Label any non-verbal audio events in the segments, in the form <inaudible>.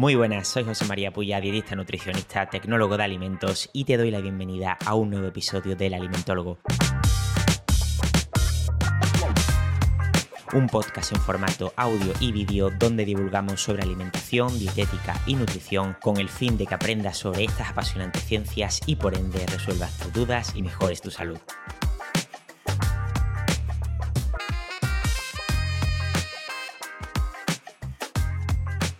Muy buenas, soy José María Puya, dietista nutricionista, tecnólogo de alimentos y te doy la bienvenida a un nuevo episodio del Alimentólogo. Un podcast en formato audio y vídeo donde divulgamos sobre alimentación, dietética y nutrición con el fin de que aprendas sobre estas apasionantes ciencias y por ende resuelvas tus dudas y mejores tu salud.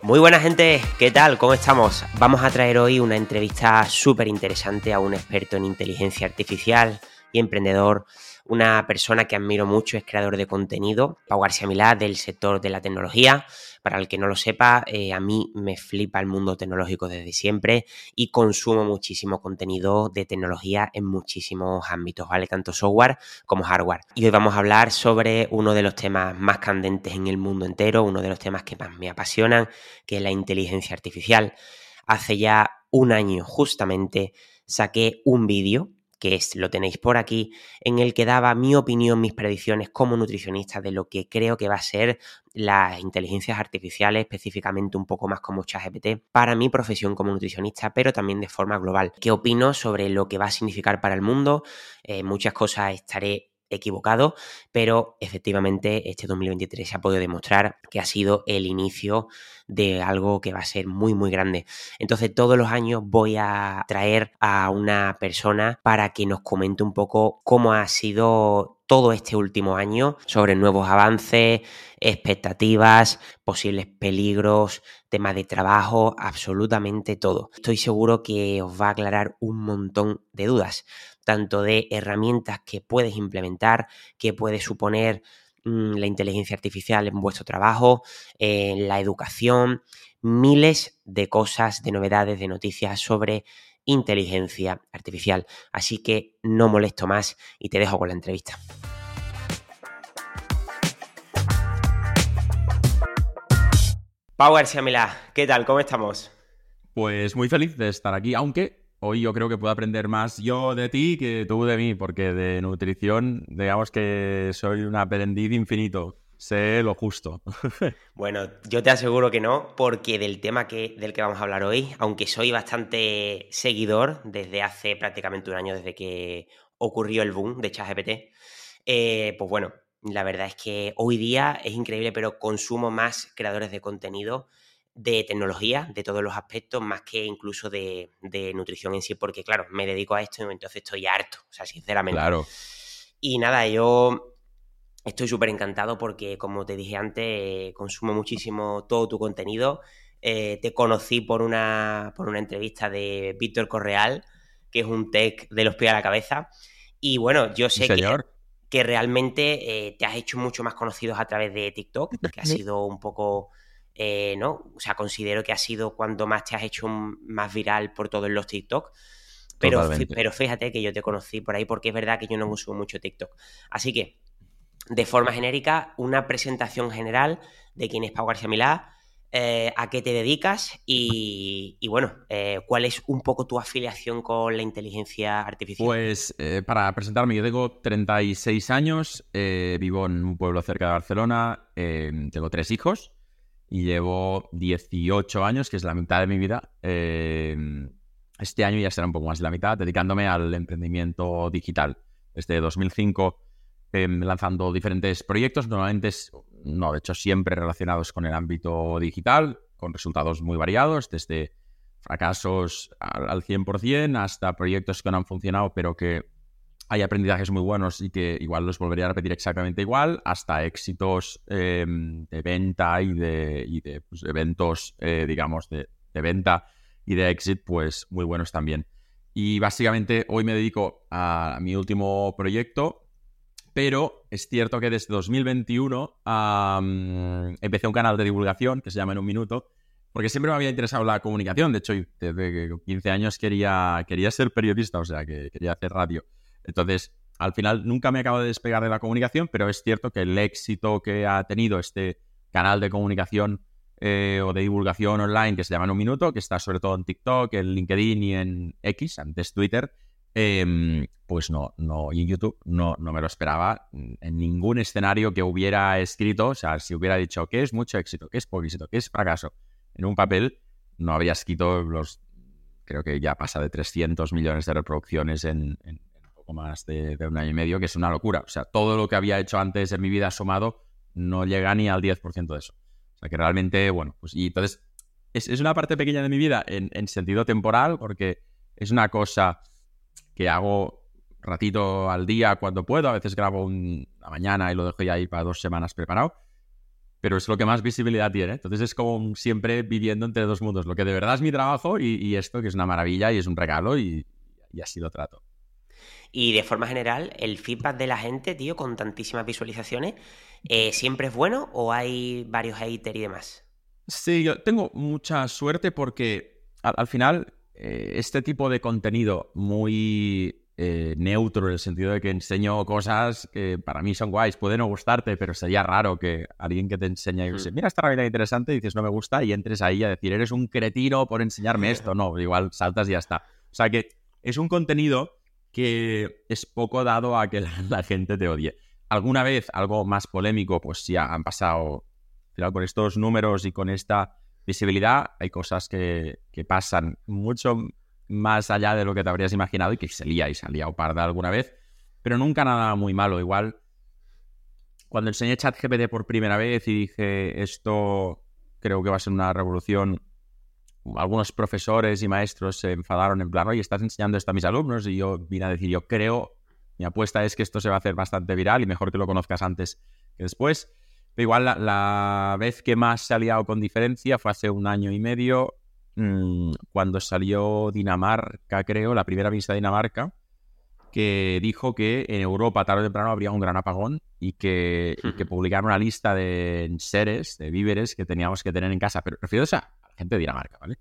Muy buena gente, ¿qué tal? ¿Cómo estamos? Vamos a traer hoy una entrevista súper interesante a un experto en inteligencia artificial y emprendedor, una persona que admiro mucho, es creador de contenido, Pau García Milá, del sector de la tecnología. Para el que no lo sepa, eh, a mí me flipa el mundo tecnológico desde siempre y consumo muchísimo contenido de tecnología en muchísimos ámbitos, ¿vale? Tanto software como hardware. Y hoy vamos a hablar sobre uno de los temas más candentes en el mundo entero, uno de los temas que más me apasionan, que es la inteligencia artificial. Hace ya un año justamente saqué un vídeo que es, lo tenéis por aquí, en el que daba mi opinión, mis predicciones como nutricionista de lo que creo que va a ser las inteligencias artificiales, específicamente un poco más como ChatGPT, para mi profesión como nutricionista, pero también de forma global. ¿Qué opino sobre lo que va a significar para el mundo? Eh, muchas cosas estaré equivocado, pero efectivamente este 2023 se ha podido demostrar que ha sido el inicio de algo que va a ser muy muy grande. Entonces todos los años voy a traer a una persona para que nos comente un poco cómo ha sido todo este último año sobre nuevos avances, expectativas, posibles peligros, temas de trabajo, absolutamente todo. Estoy seguro que os va a aclarar un montón de dudas tanto de herramientas que puedes implementar, que puede suponer mm, la inteligencia artificial en vuestro trabajo, en la educación, miles de cosas, de novedades, de noticias sobre inteligencia artificial. Así que no molesto más y te dejo con la entrevista. García Milá, ¿qué tal? ¿Cómo estamos? Pues muy feliz de estar aquí, aunque hoy yo creo que puedo aprender más yo de ti que tú de mí, porque de nutrición, digamos que soy un aprendiz infinito. Sé lo justo. <laughs> bueno, yo te aseguro que no, porque del tema que, del que vamos a hablar hoy, aunque soy bastante seguidor desde hace prácticamente un año, desde que ocurrió el boom de ChatGPT, eh, pues bueno, la verdad es que hoy día es increíble, pero consumo más creadores de contenido de tecnología, de todos los aspectos, más que incluso de, nutrición en sí, porque claro, me dedico a esto y entonces estoy harto, o sea, sinceramente. Claro. Y nada, yo estoy súper encantado porque, como te dije antes, consumo muchísimo todo tu contenido. Eh, te conocí por una, por una entrevista de Víctor Correal, que es un tech de los pies a la cabeza. Y bueno, yo sé que, que, realmente eh, te has hecho mucho más conocidos a través de TikTok, que ha sido un poco eh, ¿no? O sea, considero que ha sido cuando más te has hecho más viral por todos los TikTok. Pero, pero fíjate que yo te conocí por ahí porque es verdad que yo no uso mucho TikTok. Así que, de forma genérica, una presentación general de quién es Pau García Milá, eh, a qué te dedicas y, bueno, eh, cuál es un poco tu afiliación con la inteligencia artificial. Pues para presentarme, yo tengo 36 años, vivo en un pueblo cerca de Barcelona, tengo tres hijos y llevo 18 años, que es la mitad de mi vida. Em, este año ya será un poco más de la mitad, dedicándome al emprendimiento digital. Desde 2005 em, lanzando diferentes proyectos, normalmente, no, de hecho siempre relacionados con el ámbito digital, con resultados muy variados, desde fracasos al, al 100% hasta proyectos que no han funcionado, pero que hay aprendizajes muy buenos y que igual los volvería a repetir exactamente igual, hasta éxitos em, de venta y de, pues, eventos, eh, digamos, de, venta y de exit, pues muy buenos también. Y básicamente hoy me dedico a mi último proyecto, pero es cierto que desde 2021 empecé un canal de divulgación que se llama En un Minuto, porque siempre me había interesado la comunicación. De hecho, desde 15 años quería, quería ser periodista, o sea, que quería hacer radio. Entonces, al final nunca me acabo de despegar de la comunicación, pero es cierto que el éxito que ha tenido este canal de comunicación eh, o de divulgación online que se llama En un Minuto, que está sobre todo en TikTok, en LinkedIn y en X, antes Twitter, em, pues no, no, y en YouTube no, no me lo esperaba en ningún escenario que hubiera escrito, o sea, si hubiera dicho qué es mucho éxito, qué es poco éxito, qué es fracaso, en un papel, no habría escrito los, creo que ya pasa de 300 millones de reproducciones en, poco más de, un año y medio, que es una locura. O sea, todo lo que había hecho antes en mi vida sumado no llega ni al 10% de eso. O sea, que realmente, bueno, pues y entonces es, una parte pequeña de mi vida en, en sentido temporal, porque es una cosa que hago ratito al día cuando puedo. A veces grabo una mañana y lo dejo ya ahí para dos semanas preparado. Pero es lo que más visibilidad tiene. Entonces es como siempre viviendo entre dos mundos. Lo que de verdad es mi trabajo y, esto que es una maravilla y es un regalo y, así lo trato. Y de forma general, el feedback de la gente, tío, con tantísimas visualizaciones, eh, ¿siempre es bueno o hay varios haters y demás? Sí, yo tengo mucha suerte porque al, final eh, este tipo de contenido muy eh, neutro en el sentido de que enseño cosas que para mí son guays, puede no gustarte, pero sería raro que alguien que te enseña y dice, mira esta herramienta interesante, y dices no me gusta, y entres ahí a decir, eres un cretino por enseñarme <laughs> esto. No, igual saltas y ya está. O sea que es un contenido que es poco dado a que <laughs> la, gente te odie. Alguna vez algo más polémico, pues sí han pasado, con estos números y con esta visibilidad, hay cosas que, que pasan mucho más allá de lo que te habrías imaginado y que salía y salía o parda alguna vez, pero nunca nada muy malo. Igual, cuando enseñé ChatGPT por primera vez y dije esto creo que va a ser una revolución, algunos profesores y maestros se enfadaron en plan, oye, estás enseñando esto a mis alumnos y yo vine a decir, yo creo, mi apuesta es que esto se va a hacer bastante viral y mejor que lo conozcas antes que después. Pero igual la, la vez que más se ha liado con diferencia fue hace un año y medio Mm, cuando salió Dinamarca, creo, la primera ministra de Dinamarca, que dijo que en Europa tarde o temprano habría un gran apagón y que, publicaron una lista de seres, de víveres que teníamos que tener en casa. Pero refiero a gente de Dinamarca, ¿vale?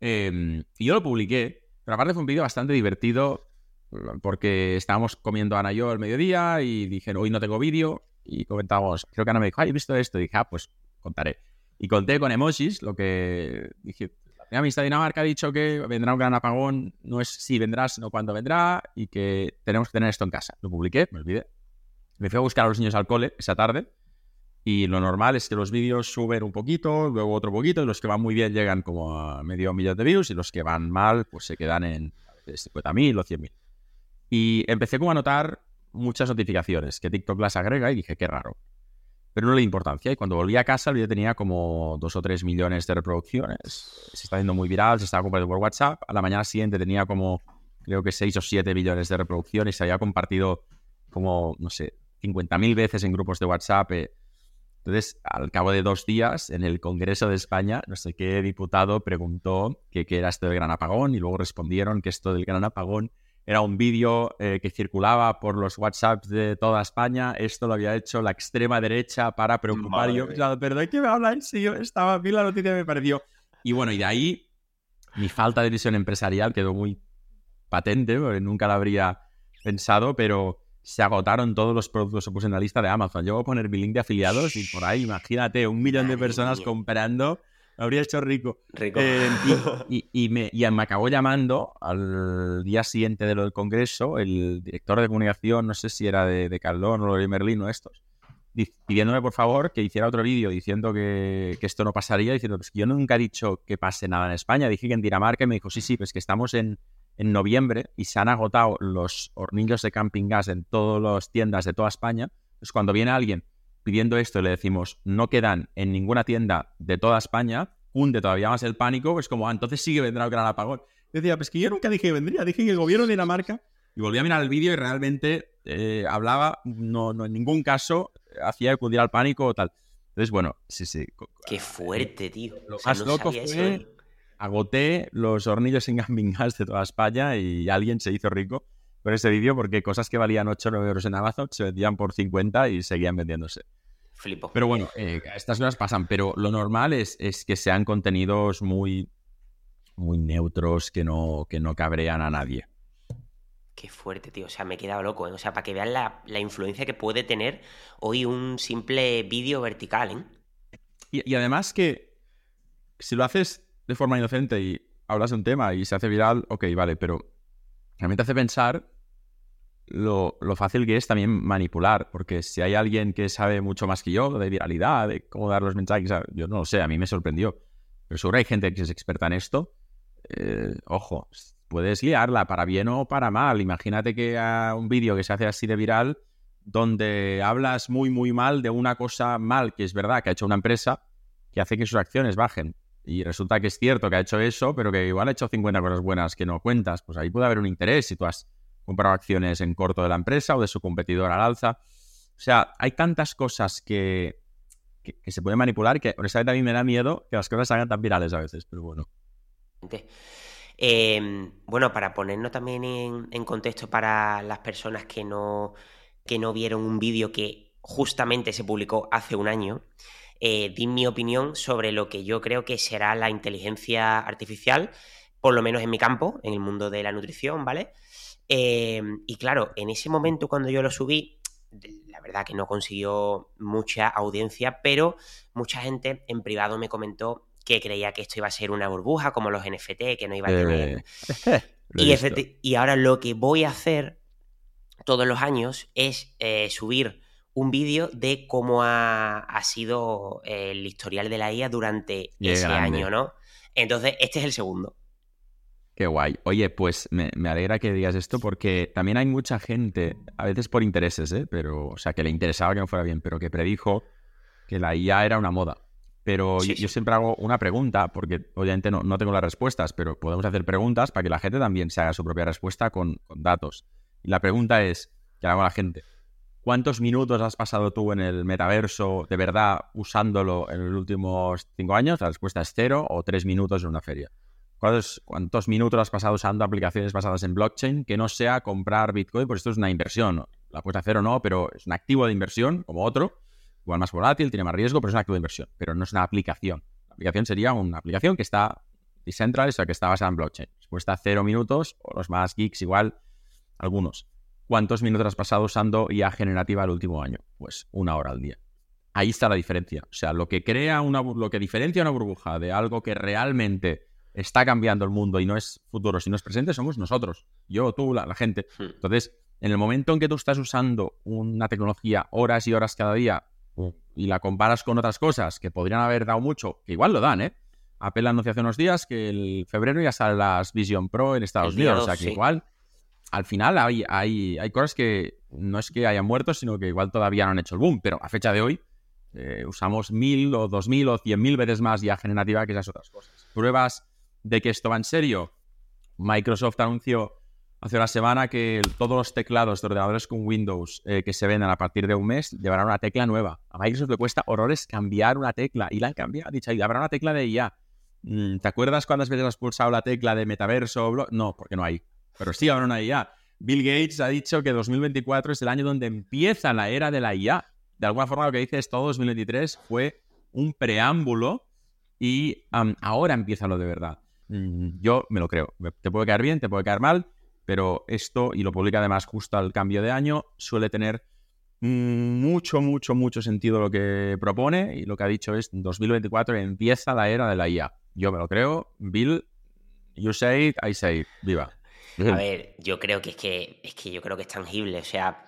Em, y yo lo publiqué, pero aparte fue un vídeo bastante divertido porque estábamos comiendo Ana y yo el mediodía y dije, hoy no tengo vídeo y comentamos, creo que Ana me dijo, ay, he visto esto y dije, ah, pues contaré. Y conté con emojis lo que dije, la amistad de Dinamarca ha dicho que vendrá un gran apagón, no es si vendrá, sino cuándo vendrá, y que tenemos que tener esto en casa. Lo publiqué, me olvidé. Me fui a buscar a los niños al cole esa tarde, y lo normal es que los vídeos suben un poquito, luego otro poquito, y los que van muy bien llegan como a medio millón de views, y los que van mal, pues se quedan en 50.000 o 100.000. Y empecé como a notar muchas notificaciones que TikTok las agrega y dije, qué raro pero no le importancia. Y cuando volví a casa, el vídeo tenía como dos o tres millones de reproducciones. Se está haciendo muy viral, se estaba compartiendo por WhatsApp. A la mañana siguiente tenía como, creo que seis o siete millones de reproducciones. Se había compartido como, no sé, 50.000 veces en grupos de WhatsApp. Eh. Entonces, al cabo de dos días, en el Congreso de España, no sé qué diputado preguntó qué era esto del gran apagón y luego respondieron que esto del gran apagón era un vídeo eh, que circulaba por los WhatsApps de toda España. Esto lo había hecho la extrema derecha para preocupar. yo, claro, pero ¿de qué me hablan? Si yo estaba, vi la noticia me pareció. Y bueno, y de ahí mi falta de visión empresarial quedó muy patente, porque nunca la habría pensado, pero se agotaron todos los productos se puso en la lista de Amazon. Yo voy a poner mi link de afiliados y por ahí, imagínate, un millón de personas comprando habría hecho rico. Rico. Eh, y, <laughs> me, me, acabó llamando al día siguiente de lo del congreso el director de comunicación, no sé si era de, de Caldón o de Merlín o estos, pidiéndome por favor que hiciera otro vídeo diciendo que, esto no pasaría, diciendo pues que yo nunca he dicho que pase nada en España. Dije que en Dinamarca y me dijo, sí, sí, pues que estamos en, en noviembre y se han agotado los hornillos de camping gas en todas las tiendas de toda España. Pues cuando viene alguien pidiendo esto y le decimos no quedan en ninguna tienda de toda España, hunde todavía más el pánico, pues como, ah, entonces sí que vendrá el gran apagón. Yo decía, pues que yo nunca dije que vendría, dije que el gobierno de Dinamarca, y volví a mirar el vídeo y realmente eh, hablaba, no, no en ningún caso hacía acudir al pánico o tal. Entonces, bueno, sí, sí. Qué fuerte, tío. Lo más loco fue, ¿eh? Agoté los hornillos en gas de toda España y alguien se hizo rico con ese vídeo porque cosas que valían 8 o 9 euros en Amazon se vendían por 50 y seguían vendiéndose. Flipo. Pero bueno, eh, estas cosas pasan, pero lo normal es, es, que sean contenidos muy, muy neutros que no, que no cabrean a nadie. Qué fuerte, tío. O sea, me he quedado loco, ¿eh? O sea, para que vean la, influencia que puede tener hoy un simple vídeo vertical, ¿eh? Y, y, además que si lo haces de forma inocente y hablas de un tema y se hace viral, ok, vale, pero realmente te hace pensar lo, fácil que es también manipular, porque si hay alguien que sabe mucho más que yo de viralidad, de cómo dar los mensajes, yo no lo sé, a mí me sorprendió. pero seguro hay gente que es experta en esto. Eh, ojo, puedes liarla para bien o para mal. Imagínate que a un vídeo que se hace así de viral, donde hablas muy, muy mal de una cosa mal, que es verdad, que ha hecho una empresa, que hace que sus acciones bajen. Y resulta que es cierto que ha hecho eso, pero que igual ha hecho 50 cosas buenas que no cuentas. Pues ahí puede haber un interés si tú has comprado acciones en corto de la empresa o de su competidor al alza. O sea, hay tantas cosas que, que, se pueden manipular que honestamente a mí me da miedo que las cosas hagan tan virales a veces, pero bueno. Em, bueno, para ponernos también en, contexto para las personas que no, que no vieron un vídeo que justamente se publicó hace un año, eh, di mi opinión sobre lo que yo creo que será la inteligencia artificial, por lo menos en mi campo, en el mundo de la nutrición, ¿vale? Em, y claro, en ese momento cuando yo lo subí, la verdad que no consiguió mucha audiencia, pero mucha gente en privado me comentó que creía que esto iba a ser una burbuja, como los NFT, que no iba a tener. <laughs> y, ahora lo que voy a hacer todos los años es eh, subir un vídeo de cómo ha, sido el historial de la IA durante ese año, ¿no? Entonces, este es el segundo. Qué guay. Oye, pues me, me, alegra que digas esto porque también hay mucha gente, a veces por intereses, ¿eh? Pero, o sea, que le interesaba que no fuera bien, pero que predijo que la IA era una moda. Pero yo, siempre hago una pregunta, porque obviamente no, tengo las respuestas, pero podemos hacer preguntas para que la gente también se haga su propia respuesta con, datos. Y la pregunta es, que hago a la gente, ¿cuántos minutos has pasado tú en el metaverso de verdad usándolo en los últimos cinco años? La respuesta es cero o tres minutos en una feria. ¿Cuántos, ¿Cuántos, minutos has pasado usando aplicaciones basadas en blockchain que no sea comprar Bitcoin? Pues esto es una inversión. La puedes hacer o no, pero es un activo de inversión como otro igual más volátil, tiene más riesgo, pero es un activo de inversión, pero no es una aplicación. La aplicación sería una aplicación que está decentralizada, o sea, que está basada en blockchain. Cuesta cero minutos, o los más geeks igual, algunos. ¿Cuántos minutos has pasado usando IA generativa el último año? Pues una hora al día. Ahí está la diferencia. O sea, lo que crea una, lo que diferencia una burbuja de algo que realmente está cambiando el mundo y no es futuro, sino es presente, somos nosotros. Yo, tú, la, la gente. Hmm. Entonces, en el momento en que tú estás usando una tecnología horas y horas cada día y la comparas con otras cosas que podrían haber dado mucho, que igual lo dan, ¿eh? Apple anunció hace unos días que el febrero ya salen las Vision Pro en Estados Unidos, o sea que igual al final hay, hay, hay cosas que no es que hayan muerto, sino que igual todavía no han hecho el boom, pero a fecha de hoy eh, usamos mil o dos mil o cien mil veces más ya generativa que esas otras cosas. Pruebas de que esto va en serio. Microsoft anunció hace una semana que todos los teclados de ordenadores con Windows eh, que se venden a partir de un mes llevarán una tecla nueva. A Microsoft le cuesta horrores cambiar una tecla y la han cambiado. Dicho, habrá una tecla de IA. Mm, ¿Te acuerdas cuántas veces has pulsado la tecla de metaverso? No, porque no hay. Pero sí habrá una IA. Bill Gates ha dicho que 2024 es el año donde empieza la era de la IA. De alguna forma lo que dice es todo 2023 fue un preámbulo y ahora empieza lo de verdad. Yo me lo creo. Te puede caer bien, te puede caer mal, pero esto, y lo publica además justo al cambio de año, suele tener mucho, mucho, mucho sentido lo que propone y lo que ha dicho es 2024 empieza la era de la IA. Yo me lo creo. Bill, you say it, I say it. Viva. A ver, yo creo que es que es que yo creo que es tangible, o sea,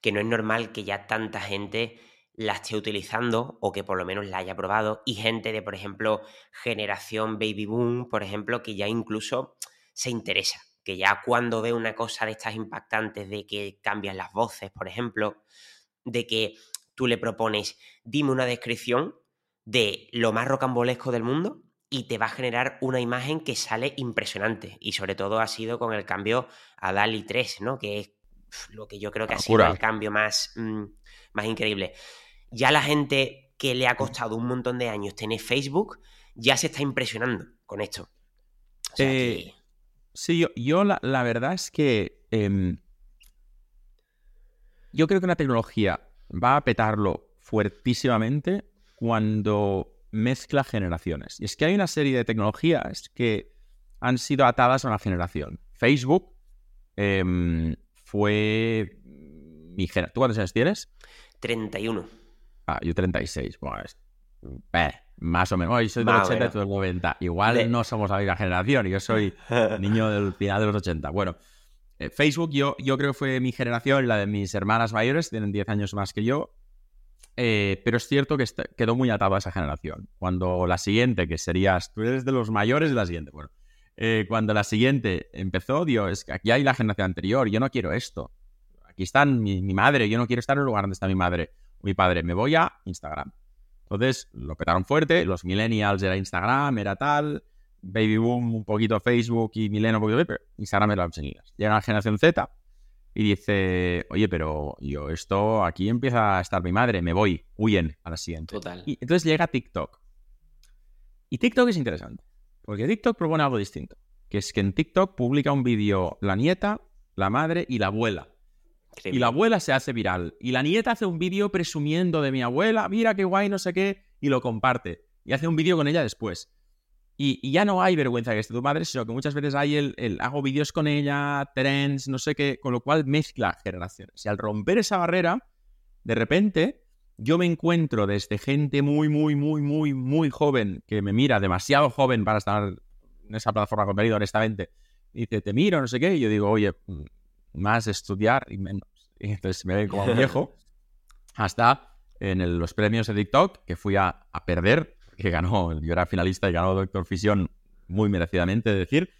que no es normal que ya tanta gente la esté utilizando o que por lo menos la haya probado. Y gente de, por ejemplo, generación baby boom, por ejemplo, que ya incluso se interesa que ya cuando ve una cosa de estas impactantes, de que cambian las voces, por ejemplo, de que tú le propones, dime una descripción de lo más rocambolesco del mundo y te va a generar una imagen que sale impresionante. Y sobre todo ha sido con el cambio a DALI 3, ¿no? Que es lo que yo creo que ha sido el cambio más, mm, más increíble. Ya la gente que le ha costado un montón de años tener Facebook ya se está impresionando con esto. Eh, Sí, yo, la, verdad es que em, yo creo que una tecnología va a petarlo fuertísimamente cuando mezcla generaciones. Y es que hay una serie de tecnologías que han sido atadas a una generación. Facebook em, fue mi generación. ¿Tú cuántos años tienes? 31. Ah, yo 36. Bueno, es... Eh, más o menos. Hoy soy del 80 y tú del 90. Igual no somos la misma generación. Yo soy <laughs> niño del final de los 80. Bueno, eh, Facebook yo, yo creo que fue mi generación la de mis hermanas mayores, tienen 10 años más que yo. Eh, pero es cierto que quedó muy atado a esa generación. Cuando la siguiente, que serías, tú eres de los mayores de la siguiente, bueno, eh, cuando la siguiente empezó, Dios, aquí hay la generación anterior, yo no quiero esto. Aquí está mi, madre, yo no quiero estar en el lugar donde está mi madre mi padre, me voy a Instagram. Entonces lo petaron fuerte, los millennials era Instagram, era tal, Baby Boom un poquito Facebook y Millennial un poquito, pero Instagram era las Llega la generación Z y dice, oye, pero yo esto, aquí empieza a estar mi madre, me voy, huyen a la siguiente. Total. Y entonces llega TikTok. Y TikTok es interesante, porque TikTok propone algo distinto, que es que en TikTok publica un vídeo la nieta, la madre y la abuela. Y la abuela se hace viral. Y la nieta hace un vídeo presumiendo de mi abuela, mira qué guay, no sé qué, y lo comparte. Y hace un vídeo con ella después. Y, ya no hay vergüenza que esté tu madre, sino que muchas veces hay el, hago vídeos con ella, trends, no sé qué, con lo cual mezcla generaciones. Y al romper esa barrera, de repente yo me encuentro desde gente muy, muy, muy, muy, muy joven, que me mira demasiado joven para estar en esa plataforma de contenido, honestamente, y dice, te miro, no sé qué, y yo digo, oye, mm, más estudiar y menos. <laughs> Y entonces me ven como un viejo, <laughs> hasta en los premios de TikTok, que fui a, a perder que ganó, yo era finalista y ganó Doctor Fisión muy merecidamente, de decir.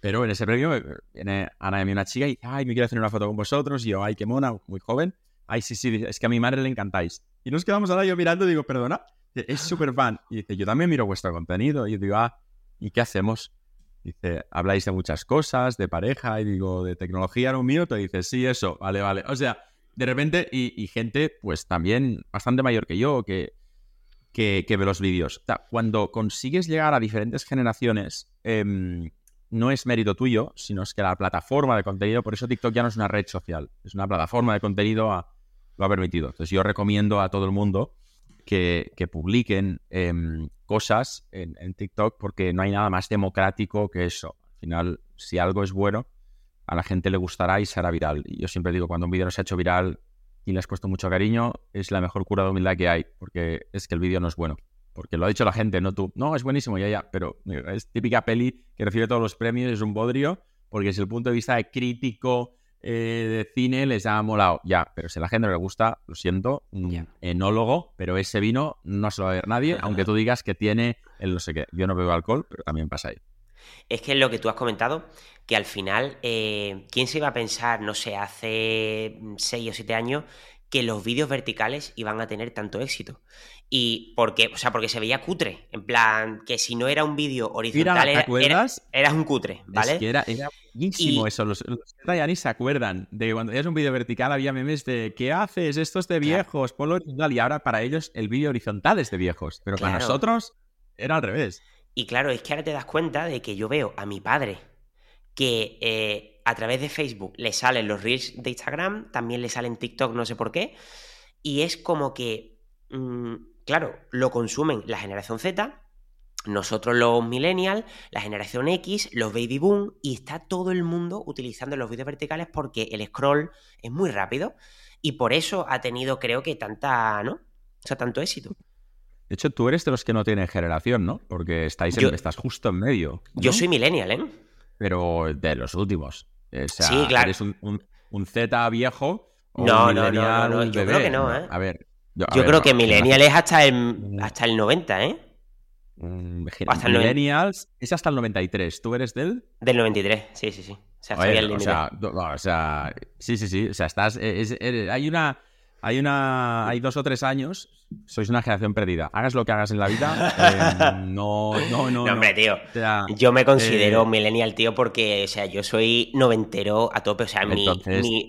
Pero en ese premio eh, viene Ana y una chica y dice, ay, me quiero hacer una foto con vosotros. Y yo, ay, qué mona, muy joven. Ay, sí, sí, es que a mi madre le encantáis. Y nos quedamos ahora yo mirando y digo, perdona, es súper fan. Y dice, yo también miro vuestro contenido. Y yo digo, ah, ¿y qué hacemos? Dice, habláis de muchas cosas, de pareja, y digo, de tecnología un minuto. Y dice, sí, eso, vale, vale. O sea, de repente, y gente, pues también bastante mayor que yo, que, que, ve los vídeos. cuando consigues llegar a diferentes generaciones, em, no es mérito tuyo, sino es que la plataforma de contenido, por eso TikTok ya no es una red social, es una plataforma de contenido, lo ha permitido. Entonces yo recomiendo a todo el mundo que, publiquen em, cosas en, en, TikTok porque no hay nada más democrático que eso. Al final, si algo es bueno, a la gente le gustará y será viral. Y yo siempre digo, cuando un vídeo no se ha hecho viral, y le has puesto mucho cariño, es la mejor cura de humildad que hay, porque es que el vídeo no es bueno. Porque lo ha dicho la gente, no tú. No, es buenísimo, ya, ya, pero es típica peli que recibe todos los premios, es un bodrio, porque desde el punto de vista de crítico eh, de cine les ha molado. Ya, pero si a la gente no le gusta, lo siento, enólogo, pero ese vino no se lo va a ver nadie, aunque tú digas que tiene el no sé qué. Yo no bebo alcohol, pero también pasa ahí. Es que es lo que tú has comentado, que al final, eh, ¿quién se iba a pensar, no sé, hace 6 o 7 años, que los vídeos verticales iban a tener tanto éxito? Y porque, o sea, porque se veía cutre. En plan, que si no era un vídeo horizontal, era, un cutre, ¿vale? Es que era, era buenísimo eso. Los, ya ni se acuerdan de cuando veías un vídeo vertical había memes de ¿qué haces? Esto es de viejos, ponlo horizontal. Y ahora para ellos el vídeo horizontal es de viejos. Pero para nosotros era al revés. Y claro, es que ahora te das cuenta de que yo veo a mi padre que eh, a través de Facebook le salen los reels de Instagram, también le salen TikTok, no sé por qué, y es como que, mm, claro, lo consumen la generación Z, nosotros los millennials, la generación X, los baby boom, y está todo el mundo utilizando los vídeos verticales porque el scroll es muy rápido y por eso ha tenido, creo que, tanta, ¿no? O sea, tanto éxito. De hecho, tú eres de los que no tienen generación, ¿no? Porque estáis estás justo en medio. Yo soy millennial, ¿eh? Pero de los últimos. sí, claro. Eres un, Z viejo o no, un no, no, no, Yo creo que no, ¿eh? A ver. Yo, creo que millennial es hasta el, hasta el 90, ¿eh? Mm, hasta el Millennials es hasta el 93. ¿Tú eres del? Del 93, sí, sí, sí. O sea, el o sea, o sea, sí, sí, sí. O sea, estás. hay una hay una hay dos o tres años sois una generación perdida. Hagas lo que hagas en la vida, <laughs> eh, no, no, no, no. hombre, tío. yo me considero eh, millennial, tío, porque, o sea, yo soy noventero a tope. O sea, mi,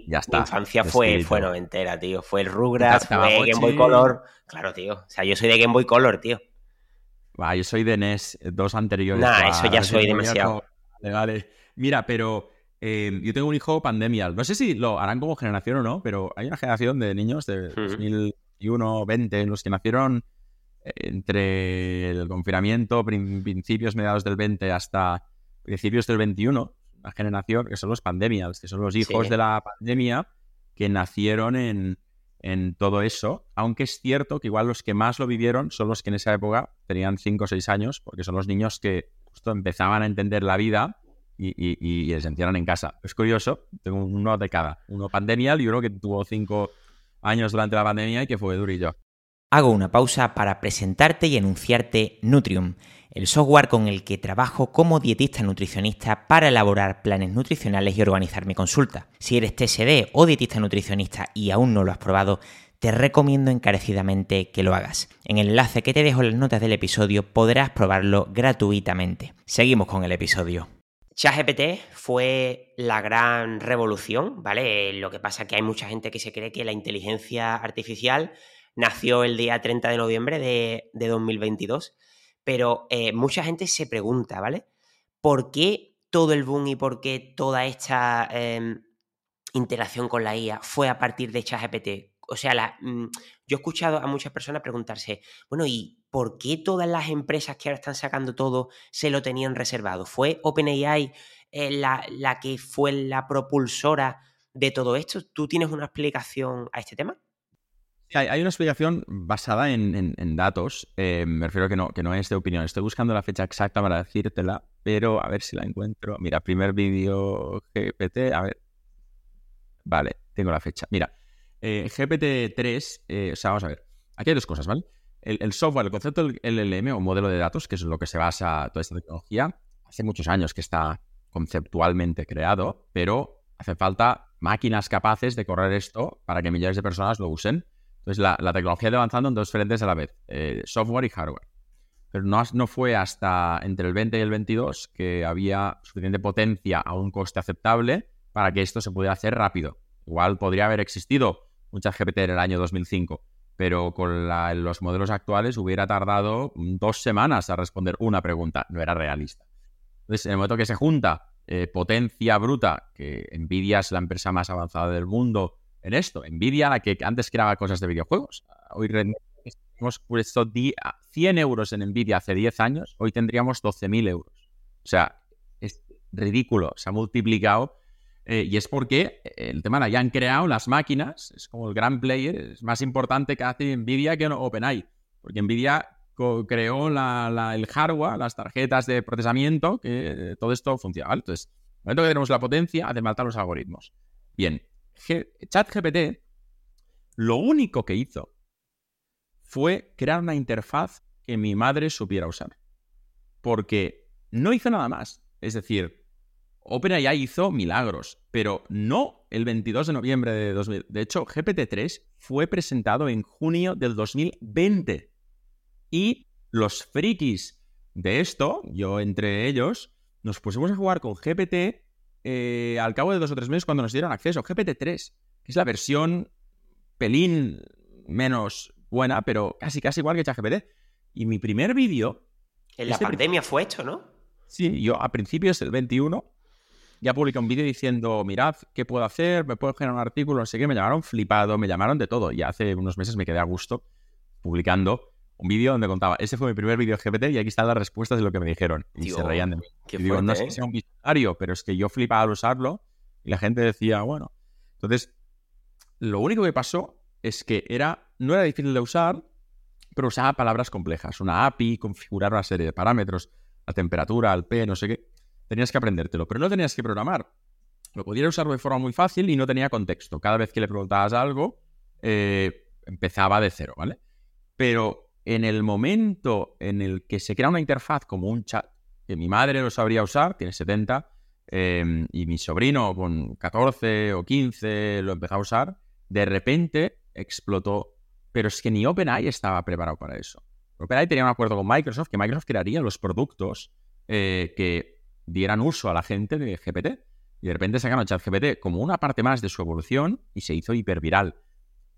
infancia fue, fue noventera, tío. Fue el Rugrats, fue Game Boy Color. Claro, tío. O sea, yo soy de Game Boy Color, tío. Va, yo soy de NES, dos anteriores. Nah, eso ya soy demasiado. Vale, vale. Mira, pero eh, yo tengo un hijo pandemial. No sé si lo harán como generación o no, pero hay una generación de niños de 2001, 20, los que nacieron eh, entre el confinamiento, principios, mediados del 20 hasta principios del 21, una generación que son los pandemials, que son los hijos de la pandemia que nacieron en, en todo eso, aunque es cierto que igual los que más lo vivieron son los que en esa época tenían 5 o 6 años, porque son los niños que justo empezaban a entender la vida y, se encierran en casa. Es curioso, tengo uno de cada, uno pandemial y uno que tuvo cinco años durante la pandemia y que fue durillo. Hago una pausa para presentarte y anunciarte Nutrium, el software con el que trabajo como dietista nutricionista para elaborar planes nutricionales y organizar mi consulta. Si eres TSD o dietista nutricionista y aún no lo has probado, te recomiendo encarecidamente que lo hagas. En el enlace que te dejo en las notas del episodio podrás probarlo gratuitamente. Seguimos con el episodio. ChatGPT fue la gran revolución, ¿vale? Lo que pasa es que hay mucha gente que se cree que la inteligencia artificial nació el día 30 de noviembre de, 2022, pero eh, mucha gente se pregunta, ¿vale? ¿Por qué todo el boom y por qué toda esta em, interacción con la IA fue a partir de ChatGPT? O sea, mm, yo he escuchado a muchas personas preguntarse, bueno, ¿y por qué todas las empresas que ahora están sacando todo se lo tenían reservado? ¿Fue OpenAI eh, la, la que fue la propulsora de todo esto? ¿Tú tienes una explicación a este tema? Hay, una explicación basada en, datos. Eh, me refiero a que no, que no es de opinión. Estoy buscando la fecha exacta para decírtela, pero a ver si la encuentro. Mira, primer vídeo GPT. A ver. Vale, tengo la fecha. Mira, eh, GPT-3, eh, o sea, vamos a ver. Aquí hay dos cosas, ¿vale? El, software, el concepto del LLM o modelo de datos, que es lo que se basa toda esta tecnología, hace muchos años que está conceptualmente creado, pero hace falta máquinas capaces de correr esto para que millones de personas lo usen. Entonces, la, tecnología ido avanzando en dos frentes a la vez, eh, software y hardware. Pero no, fue hasta entre el 20 y el 22 que había suficiente potencia a un coste aceptable para que esto se pudiera hacer rápido. Igual podría haber existido muchas GPT en el año 2005, pero con los modelos actuales hubiera tardado dos semanas a responder una pregunta. No era realista. Entonces, en el momento que se junta eh, potencia bruta, que Nvidia es la empresa más avanzada del mundo en esto, Nvidia, la que antes creaba cosas de videojuegos, hoy hemos puesto 100 euros en Nvidia hace 10 años, hoy tendríamos 12.000 euros. O sea, es ridículo, se ha multiplicado eh, y es porque eh, el tema de ya han creado las máquinas, es como el gran player, es más importante que hace Nvidia que OpenAI. Porque Nvidia creó el hardware, las tarjetas de procesamiento, que todo esto funciona. Entonces, en el momento que tenemos la potencia, hace falta los algoritmos. Bien, ChatGPT lo único que hizo fue crear una interfaz que mi madre supiera usar. Porque no hizo nada más. Es decir, OpenAI hizo milagros, pero no el 22 de noviembre de 2000. De hecho, GPT-3 fue presentado en junio del 2020. Y los frikis de esto, yo entre ellos, nos pusimos a jugar con GPT eh, al cabo de dos o tres meses cuando nos dieron acceso. GPT-3, que es la versión pelín menos buena, pero casi casi igual que ChatGPT. Y mi primer vídeo... En la este pandemia fue hecho, ¿no? Sí, yo a principios del 21 ya publiqué un vídeo diciendo, mirad, ¿qué puedo hacer? ¿Me puedo generar un artículo? No sé qué, me llamaron flipado, me llamaron de todo. Y hace unos meses me quedé a gusto publicando un vídeo donde contaba, ese fue mi primer vídeo GPT y aquí están las respuestas de lo que me dijeron. Y se reían de mí. Y digo, no es que ¿eh? sea un visionario, pero es que yo flipaba al usarlo y la gente decía, bueno. Entonces, lo único que pasó es que era, no era difícil de usar, pero usaba palabras complejas. Una API, configurar una serie de parámetros, la temperatura, el P, no sé qué tenías que aprendértelo, pero no tenías que programar. Lo podías usar de forma muy fácil y no tenía contexto. Cada vez que le preguntabas algo, eh, empezaba de cero, ¿vale? Pero en el momento en el que se crea una interfaz como un chat, que mi madre lo sabría usar, tiene 70, em, y mi sobrino con 14 o 15 lo empezó a usar, de repente explotó. Pero es que ni OpenAI estaba preparado para eso. OpenAI tenía un acuerdo con Microsoft que Microsoft crearía los productos eh, que dieran uso a la gente de GPT. Y de repente sacaron ChatGPT como una parte más de su evolución y se hizo hiperviral.